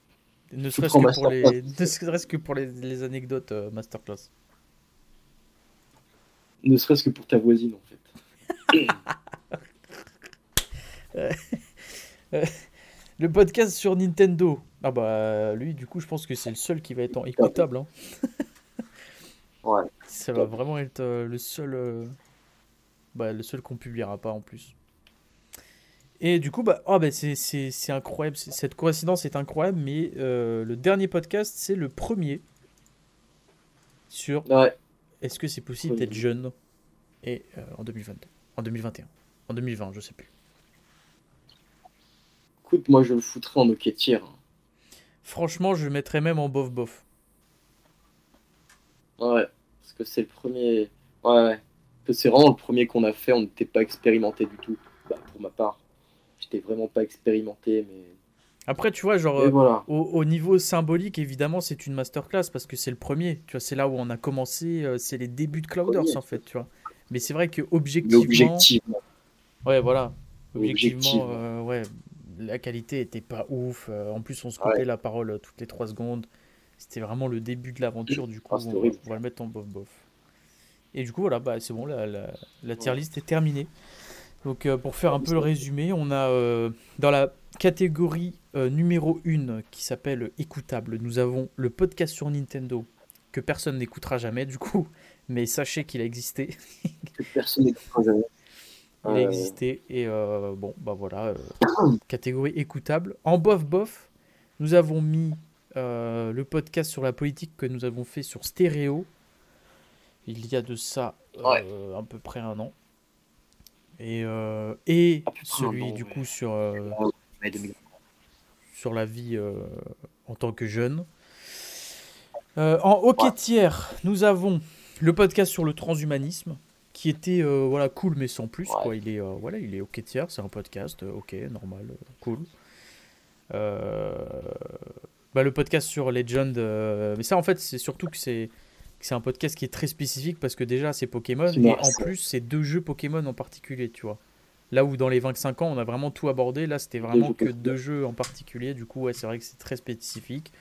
Ne serait-ce que pour que les anecdotes euh, masterclass. Ne serait-ce que pour ta voisine en fait. Le podcast sur Nintendo. Ah bah lui, du coup, je pense que c'est le seul qui va être en écoutable. hein. Ouais. Ça va vraiment être euh, le seul, euh, bah, le seul qu'on publiera pas en plus. Et du coup, bah, ah bah, c'est, c'est, c'est incroyable. C'est- Cette coïncidence est incroyable, mais euh, le dernier podcast, c'est le premier sur Ouais. Est-ce que c'est possible d'être jeune et euh, en 2022, en 2021, en 2020, je sais plus. Écoute, moi je le foutrais en hockey tiers. Franchement, je le mettrais même en bof bof. Ouais. Parce que c'est le premier. Ouais, c'est vraiment le premier qu'on a fait, on n'était pas expérimenté du tout. Bah, pour ma part. J'étais vraiment pas expérimenté, mais. Après, tu vois, genre, euh, voilà. au, au niveau symbolique, évidemment, c'est une masterclass parce que c'est le premier. Tu vois, c'est là où on a commencé, euh, c'est les débuts de Clouders en fait, tu vois. Mais c'est vrai que objectivement, objectivement. ouais, voilà, objectivement, Objectivement. euh, ouais, la qualité était pas ouf. En plus, on se coupait Ouais. la parole toutes les 3 secondes. C'était vraiment le début de l'aventure. Du coup, Ah, on, va, horrible. on va le mettre en bof bof. Et du coup, voilà, bah, c'est bon, la, la, la tier list est terminée. Donc, euh, pour faire un peu le résumé, on a euh, dans la catégorie euh, numéro 1 qui s'appelle écoutable, nous avons le podcast sur Nintendo que personne n'écoutera jamais du coup, mais sachez qu'il a existé. Que personne n'écoutera jamais. Il a existé et euh, bon, bah voilà, euh, catégorie écoutable. En bof bof, nous avons mis euh, le podcast sur la politique que nous avons fait sur Stéréo. Il y a de ça à peu près un an. Et, euh, et celui an, du ouais. coup sur, euh, mai 2000. sur la vie euh, en tant que jeune. En hockey tiers, nous avons le podcast sur le transhumanisme qui était voilà cool mais sans plus Ouais. quoi. Il est voilà il est hockey tiers, c'est un podcast ok normal cool. Bah, le podcast sur Legend, mais ça en fait c'est surtout que c'est c'est un podcast qui est très spécifique parce que déjà c'est Pokémon et en plus c'est deux jeux Pokémon en particulier tu vois. Là où dans les 25 ans on a vraiment tout abordé, là c'était vraiment que Pokémon. deux jeux en particulier. Du coup ouais c'est vrai que c'est très spécifique.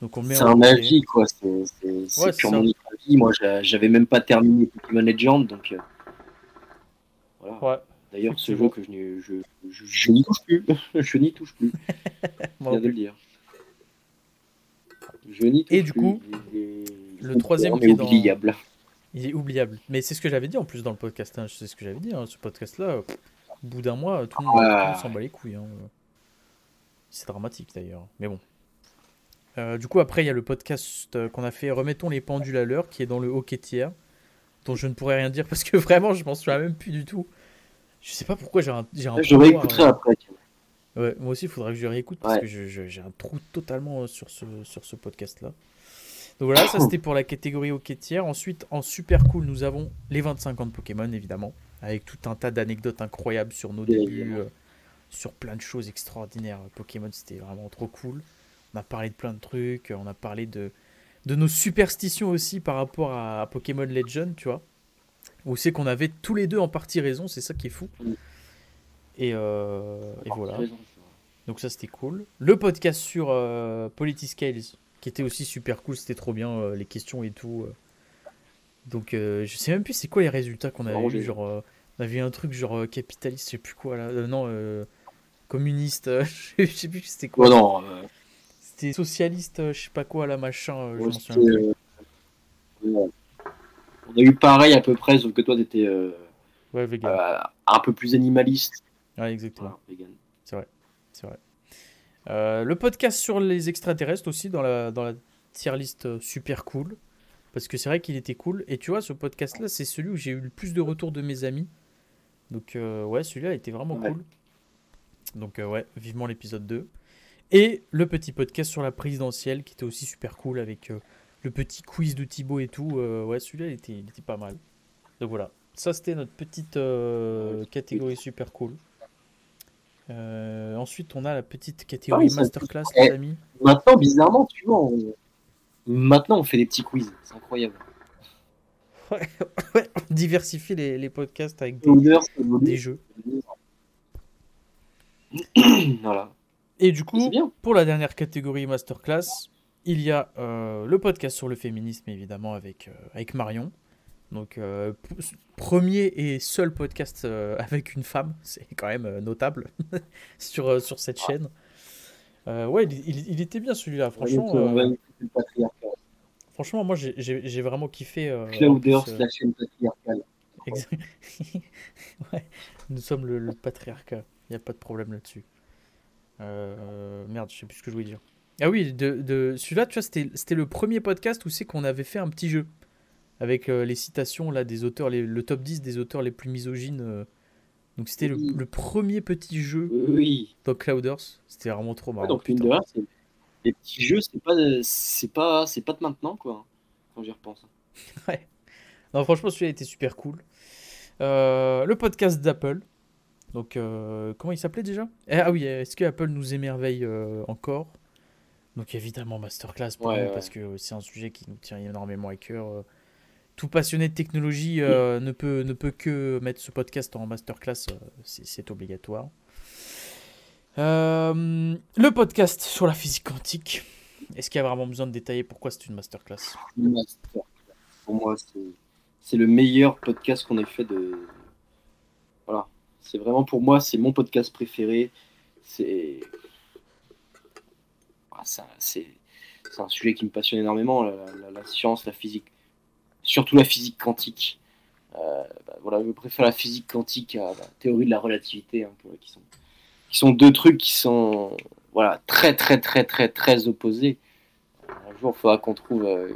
Donc on met C'est en un hockey. avis, quoi. C'est Ouais, purement notre avis. Moi, j'a- j'avais même pas terminé Pokémon Legend, donc. euh, Voilà. Ouais. D'ailleurs, ce jeu que je, n'y- je, je, je n'y touche plus. je n'y touche plus. Je viens de le dire. Je n'y touche Et du plus. coup, Il est- le troisième qui est dans- oubliable. Il est oubliable. Mais c'est ce que j'avais dit en plus dans le podcast. hein. C'est ce que j'avais dit. hein. Ce podcast-là, au bout d'un mois, tout le monde, monde s'en bat les couilles. hein. C'est dramatique d'ailleurs. Mais bon. Euh, du coup, après, il y a le podcast euh, qu'on a fait Remettons les pendules à l'heure, qui est dans le hockey tiers, dont je ne pourrais rien dire parce que vraiment, je m'en souviens même plus du tout. Je sais pas pourquoi j'ai un, j'ai un Je réécouterai après. Ouais, moi aussi, il faudra que je réécoute parce Ouais. que j'ai un trou totalement euh, sur ce, sur ce podcast-là. Donc voilà, ça c'était pour la catégorie hockey tiers. Ensuite, en super cool, nous avons les 25 ans de Pokémon, évidemment, avec tout un tas d'anecdotes incroyables sur nos débuts, euh, sur plein de choses extraordinaires. Pokémon, c'était vraiment trop cool. On a parlé de plein de trucs, on a parlé de, de nos superstitions aussi par rapport à, à Pokémon Legend, tu vois. Où c'est qu'on avait tous les deux en partie raison, c'est ça qui est fou. Mm. Et, euh, et voilà. Donc ça c'était cool. Le podcast sur euh, Politiscales, qui était aussi super cool, c'était trop bien, euh, les questions et tout. euh. Donc euh, je sais même plus c'est quoi les résultats qu'on avait eu. Genre, on avait un truc genre capitaliste, je sais plus quoi là. Non, communiste, je sais plus c'était quoi. Oh non, C'était socialiste, je sais pas quoi là, machin. je. On a eu pareil à peu près, sauf que toi, t'étais euh, Ouais, euh, un peu plus animaliste. Ouais, exactement. Voilà, vegan. C'est vrai. Euh, le podcast sur les extraterrestres aussi dans la, dans la tier list euh, super cool. Parce que c'est vrai qu'il était cool. Et tu vois, ce podcast-là, c'est celui où j'ai eu le plus de retours de mes amis. Donc, euh, ouais, celui-là était vraiment Ouais. cool. Donc, euh, ouais, vivement l'épisode 2. Et le petit podcast sur la présidentielle qui était aussi super cool avec le petit quiz de Thibaut et tout. Ouais, celui-là, il était, il était pas mal. Donc, voilà. Ça, c'était notre petite catégorie super cool. Euh, ensuite, on a la petite catégorie Ah, ça- masterclass, Eh. les amis. Maintenant, bizarrement, tu vois, on... maintenant, on fait des petits quiz. C'est incroyable. Ouais, on diversifie les, les podcasts avec des, jeux. voilà. Et du coup, pour la dernière catégorie masterclass, il y a euh, le podcast sur le féminisme, évidemment, avec, euh, avec Marion. Donc, euh, premier et seul podcast euh, avec une femme, c'est quand même euh, notable sur, sur cette chaîne. Euh, ouais, il, il- il était bien celui-là, franchement. Franchement, moi, j'ai- vraiment kiffé. Clouders, la chaîne patriarcale. Exact. ouais, nous sommes le, le patriarcat. Il n'y a pas de problème là-dessus. Merde, je sais plus ce que je voulais dire. Ah oui, de, de celui-là, tu vois, c'était c'était le premier podcast où c'est qu'on avait fait un petit jeu avec euh, les citations là des auteurs, les- le top 10 des auteurs les plus misogynes. euh. Donc c'était le, Oui. le premier petit jeu Oui. dans Clouders. C'était vraiment trop Ouais, marrant. donc, les petits jeux, c'est pas, de- c'est pas, c'est pas de maintenant, quoi. hein, Quand j'y repense. Non, franchement, celui-là était super cool. Euh, le podcast d'Apple. Donc, comment il s'appelait déjà? Eh, Ah oui, est-ce que Apple nous émerveille encore? Donc, évidemment, Masterclass pour Ouais, nous, ouais. parce que c'est un sujet qui nous tient énormément à cœur. Tout passionné de technologie euh, ne, peut, ne peut que mettre ce podcast en Masterclass, euh, c'est obligatoire. Euh, le podcast sur la physique quantique. Est-ce qu'il y a vraiment besoin de détailler pourquoi c'est une Masterclass? Master. Pour moi, c'est, le meilleur podcast qu'on ait fait de. Voilà. C'est vraiment pour moi, c'est mon podcast préféré. C'est. Ah, c'est, un sujet qui me passionne énormément, la- la science, la physique. Surtout la physique quantique. Euh, bah, voilà, je préfère la physique quantique à la théorie de la relativité, hein, qui, sont, deux trucs qui sont voilà, très, très, très, très, très opposés. Un jour, il faudra qu'on trouve euh,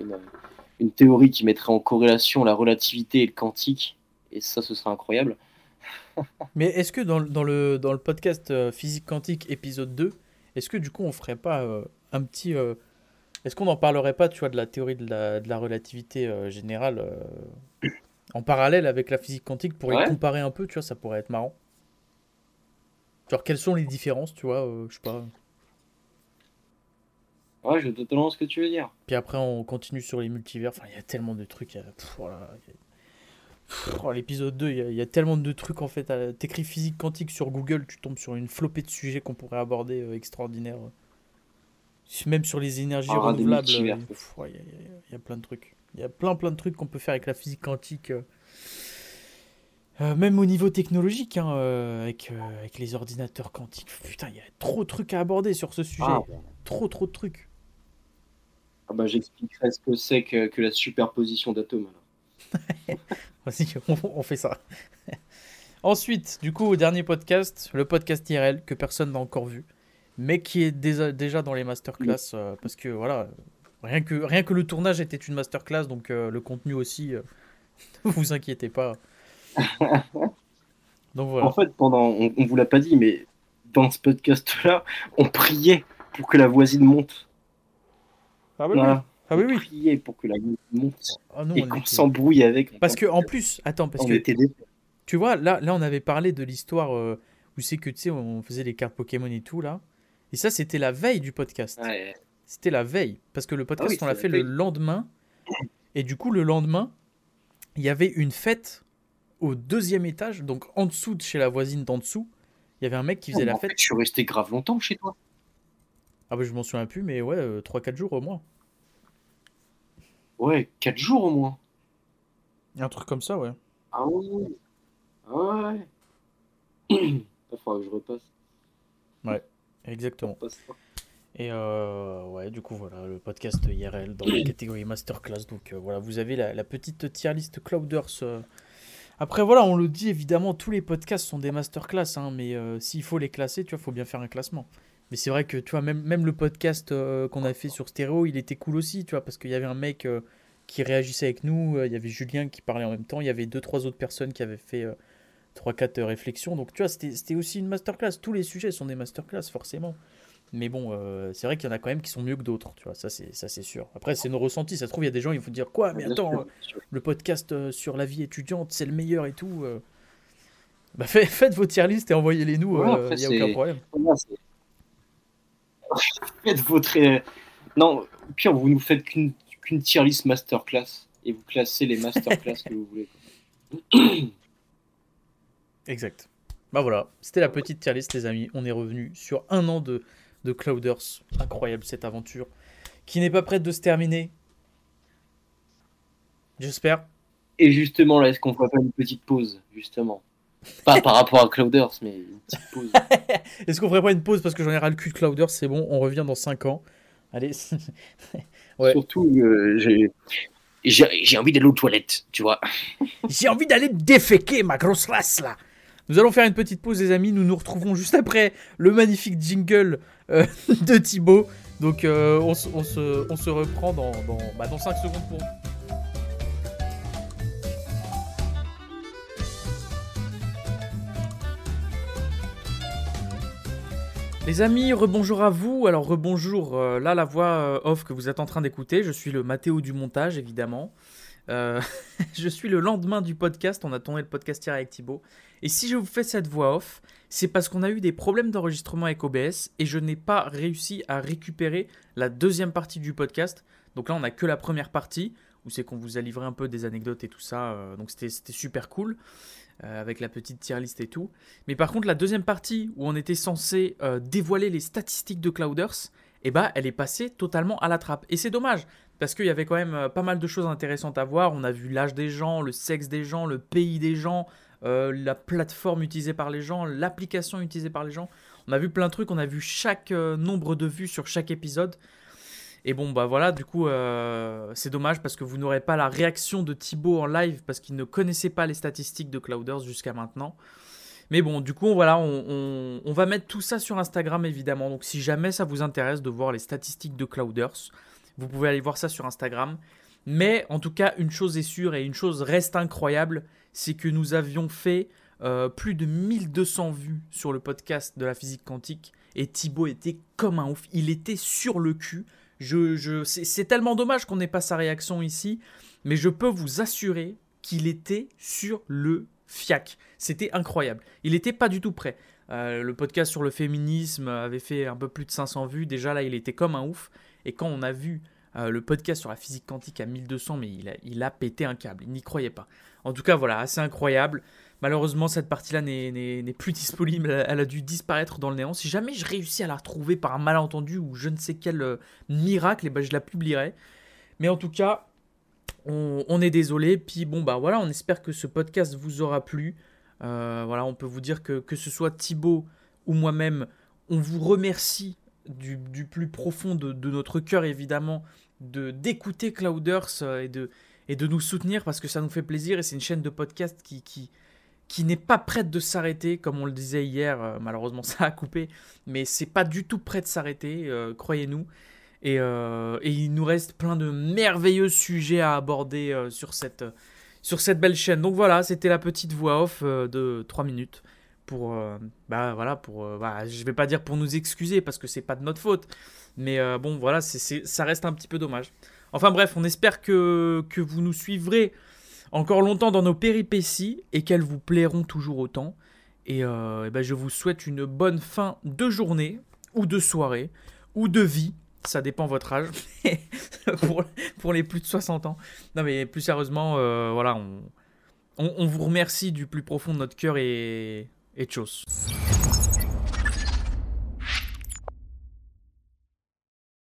une, théorie qui mettrait en corrélation la relativité et le quantique. Et ça, ce serait incroyable. Mais est-ce que dans, le- dans le, dans le podcast euh, Physique Quantique épisode 2, est-ce que du coup on ferait pas un petit... est-ce qu'on n'en parlerait pas, tu vois, de la théorie de la, de la relativité euh, générale euh, en parallèle avec la physique quantique pour Ouais. les comparer un peu, tu vois, ça pourrait être marrant. Genre quelles sont les différences, tu vois, euh, je sais pas. Ouais, je totalement ce que tu veux dire. Puis après on continue sur les multivers, enfin il y a tellement de trucs. a- voilà, a- oh, L'épisode 2, il y, a, il y a tellement de trucs en fait. à- T'écris physique quantique sur Google, tu tombes sur une flopée de sujets qu'on pourrait aborder extraordinaires. Même sur les énergies Ah, renouvelables, multivers. euh, ouais, il y, a- il y il plein de trucs. Il y a plein plein de trucs qu'on peut faire avec la physique quantique. euh. Euh, même au niveau technologique, hein, euh, avec, euh, avec les ordinateurs quantiques. Putain, il y a trop de trucs à aborder sur ce sujet. Ah, Trop, trop de trucs. ah bah, j'expliquerai ce que c'est que, que la superposition d'atomes. Vas-y, on, on fait ça. Ensuite, du coup, au dernier podcast, le podcast IRL que personne n'a encore vu, mais qui est déjà, déjà dans les masterclass, euh, parce que voilà, rien que, rien que le tournage était une masterclass, donc euh, le contenu aussi, euh, ne vous inquiétez pas. Donc voilà. En fait, pendant, on, on vous l'a pas dit, mais dans ce podcast-là, on priait pour que la voisine monte. Ah oui, Voilà. Ah oui, On oui. priait pour que la voisine monte Ah non, et on qu'on était- s'embrouille avec. Parce que en plus, attends, parce on que était des... tu vois, là, là, on avait parlé de l'histoire euh, où c'est que tu sais, on faisait les cartes Pokémon et tout là. Et ça, c'était la veille du podcast. Ouais. C'était la veille. Parce que le podcast, Ah oui, on l'a fait le lendemain. Et du coup, le lendemain, il y avait une fête au deuxième étage, donc en dessous de chez la voisine d'en dessous. Il y avait un mec qui faisait Mais la en fait, fête. je suis resté grave longtemps chez toi. Ah bah je m'en souviens plus, mais ouais, 3-4 jours au moins. Ouais, 4 jours au moins. Un truc comme ça, ouais. Ah ouais. Ah ouais. Il faudra que je repasse. Exactement. Et euh, ouais, du coup, voilà, le podcast IRL dans la catégorie Masterclass. Donc euh, voilà, vous avez la, la petite tier list Clouders. euh. Après, voilà, on le dit évidemment, tous les podcasts sont des masterclass, hein, mais s'il faut les classer, tu vois, faut bien faire un classement. Mais c'est vrai que, tu vois, même, même le podcast qu'on a fait sur Stéréo, il était cool aussi, tu vois, parce qu'il y avait un mec qui réagissait avec nous, il y avait Julien qui parlait en même temps, il y avait deux, trois autres personnes qui avaient fait euh, trois, quatre euh, réflexions. Donc, tu vois, c'était aussi une masterclass. Tous les sujets sont des masterclass, forcément. Mais bon, euh, c'est vrai qu'il y en a quand même qui sont mieux que d'autres, tu vois, ça c'est ça c'est sûr. Après, c'est nos ressentis, ça se trouve, il y a des gens, ils vont dire quoi, mais attends, euh, le podcast euh, sur la vie étudiante, c'est le meilleur et tout. euh. Bah, fait- faites vos tier list et envoyez-les nous, Ouais, il après, n'y a aucun problème. Faites votre. Non, pire, vous nous faites qu'une qu'une tier list masterclass et vous classez les masterclass que vous voulez. Exact. Bah voilà, c'était la petite tier list, les amis. On est revenu sur un an de, de Clouders. Incroyable cette aventure qui n'est pas prête de se terminer. J'espère. Et justement, là, est-ce qu'on ferait pas une petite pause, justement? Pas par rapport à Clouders, mais une petite pause. Est-ce qu'on ferait pas une pause parce que j'en ai ras le cul de Clouders? C'est bon, on revient dans 5 ans. Allez. Ouais. Surtout, euh, j'ai j'ai j'ai envie d'aller aux toilettes, tu vois. J'ai envie d'aller me déféquer, ma grosse race là. Nous allons faire une petite pause, les amis. Nous nous retrouverons juste après le magnifique jingle euh, de Thibaut. Donc, euh, on, se- reprend dans, dans, bah, dans 5 secondes pour. Les amis, rebonjour à vous. Alors, rebonjour, euh, là, la voix off que vous êtes en train d'écouter. Je suis le Mathéo du montage, évidemment. Euh, je suis le lendemain du podcast. On a tourné le podcast hier avec Thibaut. Et si je vous fais cette voix off, c'est parce qu'on a eu des problèmes d'enregistrement avec OBS et je n'ai pas réussi à récupérer la deuxième partie du podcast. Donc là, on n'a que la première partie où c'est qu'on vous a livré un peu des anecdotes et tout ça. euh, donc c'était super cool euh, avec la petite tier list et tout. Mais par contre, la deuxième partie où on était censé dévoiler les statistiques de Clouders, eh ben, elle est passée totalement à la trappe. Et c'est dommage parce qu'il y avait quand même euh, pas mal de choses intéressantes à voir. On a vu l'âge des gens, le sexe des gens, le pays des gens, euh, la plateforme utilisée par les gens, l'application utilisée par les gens. On a vu plein de trucs, on a vu chaque euh, nombre de vues sur chaque épisode. Et bon, bah voilà, du coup, c'est dommage parce que vous n'aurez pas la réaction de Thibaut en live parce qu'il ne connaissait pas les statistiques de Clouders jusqu'à maintenant. Mais bon, du coup, voilà, on- on va mettre tout ça sur Instagram évidemment. Donc si jamais ça vous intéresse de voir les statistiques de Clouders, vous pouvez aller voir ça sur Instagram. Mais en tout cas, une chose est sûre et une chose reste incroyable, c'est que nous avions fait euh, plus de 1200 vues sur le podcast de la physique quantique et Thibaut était comme un ouf. Il était sur le cul. Je, je, c'est tellement dommage qu'on n'ait pas sa réaction ici, mais je peux vous assurer qu'il était sur le fiac. C'était incroyable. Il n'était pas du tout prêt. Euh, le podcast sur le féminisme avait fait un peu plus de 500 vues. Déjà là, il était comme un ouf. Et quand on a vu euh, le podcast sur la physique quantique à 1200, mais il a, pété un câble. Il n'y croyait pas. En tout cas, voilà, assez incroyable. Malheureusement, cette partie-là n'est- plus disponible. Elle a- dû disparaître dans le néant. Si jamais je réussis à la retrouver par un malentendu ou je ne sais quel euh, miracle, eh ben, je la publierai. Mais en tout cas, on, est désolé. Puis bon, bah voilà, on espère que ce podcast vous aura plu. voilà, on peut vous dire que que ce soit Thibaut ou moi-même, on vous remercie du, plus profond de, notre cœur, évidemment, de d'écouter Clouders et de, et de nous soutenir parce que ça nous fait plaisir et c'est une chaîne de podcast qui, qui, qui n'est pas prête de s'arrêter, comme on le disait hier, euh, malheureusement ça a coupé, mais c'est pas du tout prêt de s'arrêter, euh, croyez-nous. Euh, et, il nous reste plein de merveilleux sujets à aborder sur, cette, sur cette belle chaîne. Donc voilà, c'était la petite voix off de 3 minutes pour bah voilà pour bah, je vais pas dire pour nous excuser parce que c'est pas de notre faute mais bon voilà c'est ça reste un petit peu dommage enfin bref on espère que, que vous nous suivrez encore longtemps dans nos péripéties et qu'elles vous plairont toujours autant. Et, euh, ben je vous souhaite une bonne fin de journée, ou de soirée, ou de vie. Ça dépend votre âge. pour, pour, les plus de 60 ans. Non, mais plus sérieusement, euh, voilà, on, on, vous remercie du plus profond de notre cœur et, et tchuss.